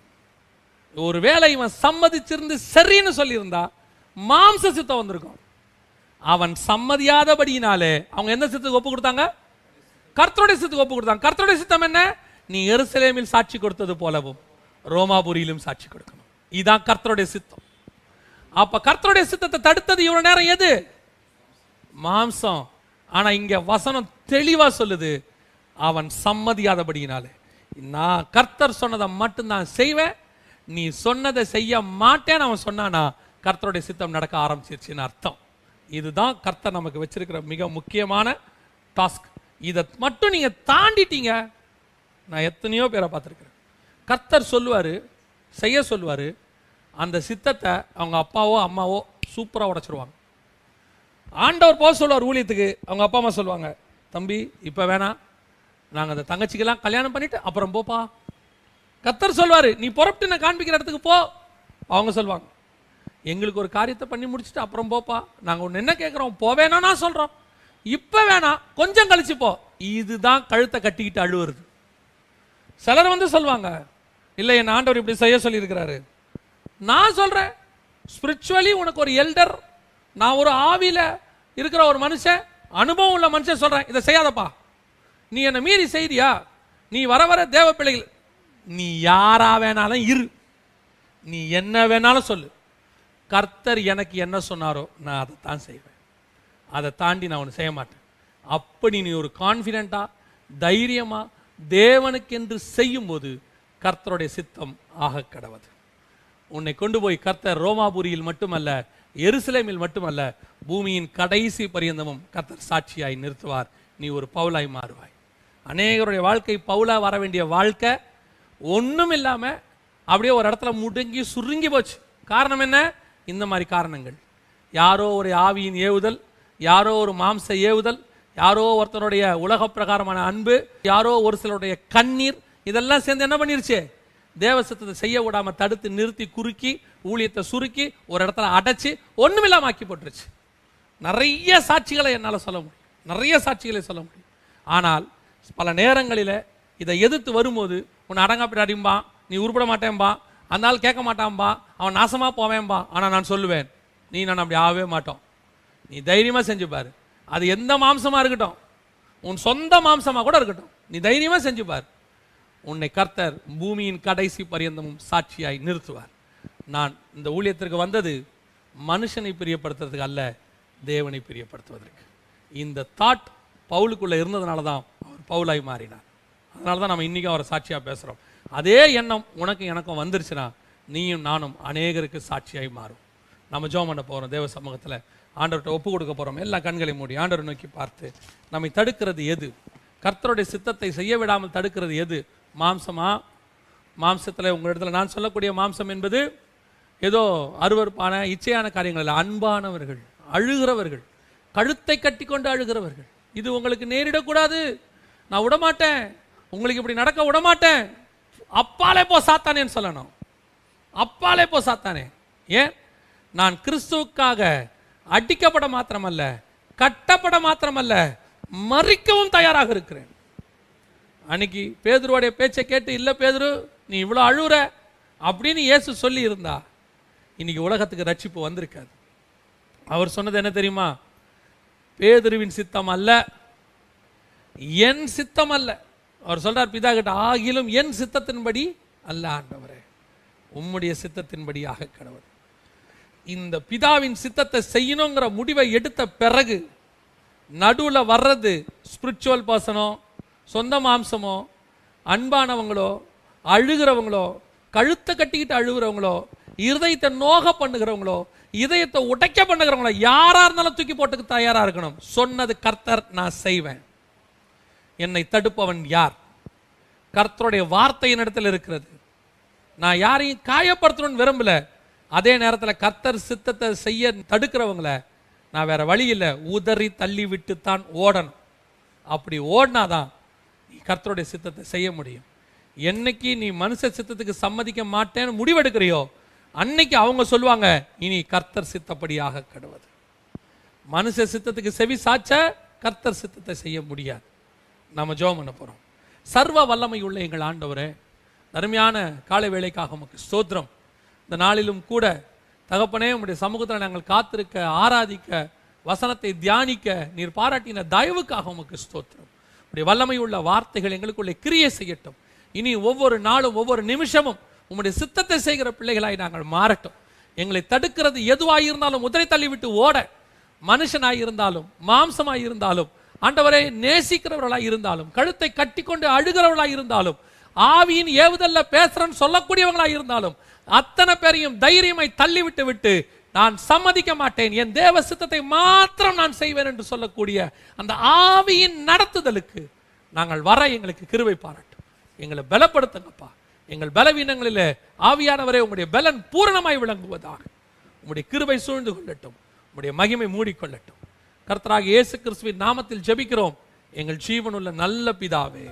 ஒருவேளை இவன் சம்மதிச்சிருந்து சரின்னு சொல்லியிருந்தா மாம்ச சித்தம் வந்திருக்கும். அவன் சம்மதியாதபடியினாலே அவங்க எந்த சித்தத்துக்கு ஒப்பு கொடுத்தாங்க? கர்த்தருடைய சித்தத்துக்கு ஒப்பு கொடுத்தாங்க. கர்த்தருடைய சித்தம் என்ன? நீ எருசலேமில் சாட்சி கொடுத்தது போலவும் ரோமாபுரியிலும் சாட்சி கொடுக்கணும். இதுதான் கர்த்தருடைய சித்தம். அப்ப கர்த்தருடைய சித்தத்தை தடுத்தது இவ்வளவு நேரம் எது? மாம்சம். ஆனா இங்க வசனம் தெளிவா சொல்லுது அவன் சம்மதியாதபடியினாலே. நான் கர்த்தர் சொன்னதை மட்டும்தான் செய்வேன் நீ சொன்னதை செய்ய மாட்டேன்னு அவன் சொன்னானா? கர்த்தருடைய சித்தம் நடக்க ஆரம்பிச்சிருச்சுன்னு அர்த்தம். இதுதான் கர்த்தர் நமக்கு வச்சிருக்கிற மிக முக்கியமான டாஸ்க் இதை மட்டும் நீங்க தாண்டிட்டீங்க. நான் எத்தனையோ பேரை பார்த்துருக்கிறேன். கர்த்தர் சொல்லுவாரு செய்ய சொல்லுவாரு அந்த சித்தத்தை அவங்க அப்பாவோ அம்மாவோ சூப்பராக உடச்சிருவாங்க. ஆண்டவர் போக சொல்லுவார் ஊழியத்துக்கு அவங்க அப்பா அம்மா சொல்லுவாங்க தம்பி இப்போ வேணாம். நாங்கள் அந்த தங்கச்சிக்கெல்லாம் கல்யாணம் பண்ணிவிட்டு அப்புறம் போப்பா. கத்தர் சொல்வார் நீ புறப்பட்டு நான் காண்பிக்கிற இடத்துக்கு போ. அவங்க சொல்லுவாங்க எங்களுக்கு ஒரு காரியத்தை பண்ணி முடிச்சுட்டு அப்புறம் போப்பா. நாங்கள் ஒன்று என்ன கேட்குறோம் போவேனா சொல்கிறோம் இப்போ வேணாம் கொஞ்சம் கழிச்சு போ. இதுதான் கழுத்தை கட்டிக்கிட்டு அழுவுறது. சிலர் வந்து சொல்லுவாங்க இல்லை என் ஆண்டவர் இப்படி செய்ய சொல்லியிருக்கிறாரு. நான் சொல்கிறேன் ஸ்பிரிச்சுவலி உனக்கு ஒரு எல்டர் நான் ஒரு ஆவியில் இருக்கிற ஒரு மனுஷன் அனுபவம் உள்ள மனுஷன் சொல்கிறேன் இதை செய்யாதப்பா. நீ என்னை மீறி செய்தியா? நீ வர வர தேவ பிள்ளைகள் நீ யாரா வேணாலும் இரு. நீ என்ன வேணாலும் சொல்லு. கர்த்தர் எனக்கு என்ன சொன்னாரோ நான் அதை தான் செய்வேன். அதை தாண்டி நான் ஒன்று செய்ய மாட்டேன். அப்படி நீ ஒரு கான்ஃபிடென்ட்டா தைரியமாக தேவனுக்கென்று செய்யும்போது கர்த்தருடைய சித்தம் ஆக கடவது. உன்னை கொண்டு போய் கர்த்தர் ரோமாபுரியில் மட்டுமல்ல எருசலேமில் மட்டுமல்ல பூமியின் கடைசி பரியந்தமும் கர்த்தர் சாட்சியாய் நிறுத்துவார். நீ ஒரு பவுலாய் மாறுவாய். அநேகருடைய வாழ்க்கை பவுலா வர வேண்டிய வாழ்க்கை ஒன்றும் இல்லாமல் அப்படியே ஒரு இடத்துல முடுங்கி சுருங்கி போச்சு. காரணம் என்ன? இந்த மாதிரி காரணங்கள். யாரோ ஒரு ஆவியின் ஏவுதல் யாரோ ஒரு மாம்ச ஏவுதல் யாரோ ஒருத்தருடைய உலக பிரகாரமான அன்பு யாரோ ஒரு சிலருடைய கண்ணீர் இதெல்லாம் சேர்ந்து என்ன பண்ணிருச்சு? தேவசத்தத்தை செய்ய விடாமல் தடுத்து நிறுத்தி குறுக்கி ஊழியத்தை சுருக்கி ஒரு இடத்துல அடைச்சு ஒண்ணுமில்லாம ஆக்கி போட்டுருச்சு. நிறைய சாட்சிகளை என்னால் சொல்ல முடியும். நிறைய சாட்சிகளை சொல்ல முடியும். ஆனால் பல நேரங்களில் இதை எதிர்த்து வரும்போது உன்னை அடங்காப்பிட்டு அடிம்பான் நீ உருப்பட மாட்டேன்பா அந்த ஆள் கேட்க மாட்டான்பா அவன் நாசமாக போவேன்பா. ஆனால் நான் சொல்லுவேன் நீ நான் அப்படி ஆகவே மாட்டோம். நீ தைரியமாக செஞ்சு பாரு. அது எந்த மாம்சமாக இருக்கட்டும் உன் சொந்த மாம்சமாக கூட இருக்கட்டும் நீ தைரியமாக செஞ்சு உன்னை கர்த்தர் பூமியின் கடைசி பரியந்தமும் சாட்சியாய் நிறுத்துவார். நான் இந்த ஊழியத்திற்கு வந்தது மனுஷனை பிரியப்படுத்துறதுக்கு அல்ல தேவனை பிரியப்படுத்துவதற்கு. இந்த தாட் பவுலுக்குள்ளே இருந்ததுனால தான் அவர் பவுலாய் மாறினார். அதனால தான் நம்ம இன்றைக்கி அவரை சாட்சியா பேசுறோம். அதே எண்ணம் உனக்கு எனக்கும் வந்துருச்சுன்னா நீயும் நானும் அநேகருக்கு சாட்சியாய் மாறும். நம்ம ஜோம் பண்ண போறோம் தேவ சமூகத்துல. ஆண்டவர்கிட்ட ஒப்பு கொடுக்க போகிறோம் எல்லா கண்களை மூடி ஆண்டவர் நோக்கி பார்த்து நம்மை தடுக்கிறது எது? கர்த்தருடைய சித்தத்தை செய்ய விடாமல் தடுக்கிறது எது? மாம்சமா? மாம்சத்துல உங்களிடத்தில் நான் சொல்லக்கூடிய மாம்சம் என்பது ஏதோ அருவருப்பான இச்சையான காரியங்கள் இல்லை அன்பானவர்கள் அழுகிறவர்கள் கழுத்தை கட்டிக்கொண்டு அழுகிறவர்கள். இது உங்களுக்கு நேரிடக்கூடாது. நான் விடமாட்டேன். உங்களுக்கு இப்படி நடக்க விடமாட்டேன். அப்பாலே போ சாத்தானேன்னு சொல்லணும். அப்பாலே போ சாத்தானே. ஏன்? நான் கிறிஸ்துவுக்காக அடிக்கப்பட மாத்திரமல்ல கட்டப்பட மாத்திரமல்ல மறிக்கவும் தயாராக இருக்கிறேன். அன்னைக்கு பேதுருவோடைய பேச்சை கேட்டு இல்லை பேதுரு நீ இவ்வளோ அழுகுற அப்படின்னு இயேசு சொல்லி இருந்தா இன்னைக்கு உலகத்துக்கு ரட்சிப்பு வந்திருக்காது. அவர் சொன்னது என்ன தெரியுமா? பேதுருவின் சித்தம் அல்ல என் சித்தம் அல்ல. அவர் சொல்றார் பிதா கிட்ட ஆகிலும் என் சித்தத்தின்படி அல்ல ஆண்டவரே. உம்முடைய சித்தத்தின்படியாக கடவுள். இந்த பிதாவின் சித்தத்தை செய்யணுங்கிற முடிவை எடுத்த பிறகு நடுவில் வர்றது ஸ்பிரிச்சுவல் பர்சனோ சொந்த மாம்சமோ அன்பானவங்களோ அழுகிறவங்களோ கழுத்தை கட்டிக்கிட்டு அழுகிறவங்களோ இருதயத்தை நோக பண்ணுகிறவங்களோ இதயத்தை உடைக்க பண்ணுகிறவங்களோ யாரா இருந்தாலும் தூக்கி போட்டுக்கு தயாரா இருக்கணும். சொன்னது கர்த்தர் நான் செய்வேன். என்னை தடுப்பவன் யார்? கர்த்தருடைய வார்த்தையின் இடத்துல இருக்கிறது. நான் யாரையும் காயப்படுத்தணும்னு விரும்பல. அதே நேரத்தில் கர்த்தர் சித்தத்தை செய்ய தடுக்கிறவங்கள நான் வேற வழி இல்லை. உதறி தள்ளி விட்டு தான் ஓடணும். அப்படி ஓடினாதான் நீ கர்த்தருடைய சித்தத்தை செய்ய முடியும். என்னைக்கு நீ மனுஷ சித்தத்துக்கு சம்மதிக்க மாட்டேன்னு முடிவெடுக்கிறியோ அன்னைக்கு அவங்க சொல்லுவாங்க இனி கர்த்தர் சித்தப்படியாக கடுவது. மனுஷ சித்தத்துக்கு செவி சாச்ச கர்த்தர் சித்தத்தை செய்ய முடியாது. நாம் ஜோம் பண்ண போறோம். சர்வ வல்லமை உள்ள எங்கள் ஆண்டவரே அருமையான காலை வேலைக்காக உமக்கு ஸ்தோத்திரம். இந்த நாளிலும் கூட தகப்பனே உங்களுடைய சமூகத்தில் நாங்கள் காத்திருக்க ஆராதிக்க வசனத்தை தியானிக்க நீர் பாராட்டின தயவுக்காக உமக்கு ஸ்தோத்திரம். உடைய வல்லமை உள்ள வார்த்தைகள் எங்களுக்குள்ளே கிரியை செய்யட்டும். இனி ஒவ்வொரு நாளும் ஒவ்வொரு நிமிஷமும் உம்முடைய சித்தத்தை செய்கிற பிள்ளைகளாய் நாங்கள் மாறட்டும். எங்களை தடுக்கிறது எதுவாக இருந்தாலும் உதிரை தள்ளிவிட்டு ஓட. மனுஷனாய் இருந்தாலும் மாம்சமாய் இருந்தாலும் ஆண்டவரை நேசிக்கிறவர்களாக இருந்தாலும் கழுத்தை கட்டிக்கொண்டு அழுகிறவர்களாக இருந்தாலும் ஆவியின் ஏவுதல்ல பேசுறேன்னு சொல்லக்கூடியவங்களாக இருந்தாலும் அத்தனை பேரையும் தைரியமாய் தள்ளிவிட்டு விட்டு நான் சம்மதிக்க மாட்டேன் என் தேவ சித்தத்தை மாத்திரம் நான் செய்வேன் என்று சொல்லக்கூடிய அந்த ஆவியின் நடத்துதலுக்கு நாங்கள் வர எங்களுக்கு கிருவை பாராட்டும். எங்களை பலப்படுத்துங்கப்பா. எங்கள் பலவீனங்களில் ஆவியானவரே உங்களுடைய பலன் பூரணமாய் விளங்குவதாக. உங்களுடைய கிருவை சூழ்ந்து கொள்ளட்டும். உங்களுடைய மகிமை மூடிக்கொள்ளட்டும். கர்த்தராக இயேசு கிறிஸ்துவின் நாமத்தில் ஜெபிக்கிறோம். எங்கள் ஜீவனுள்ள நல்ல பிதாவே.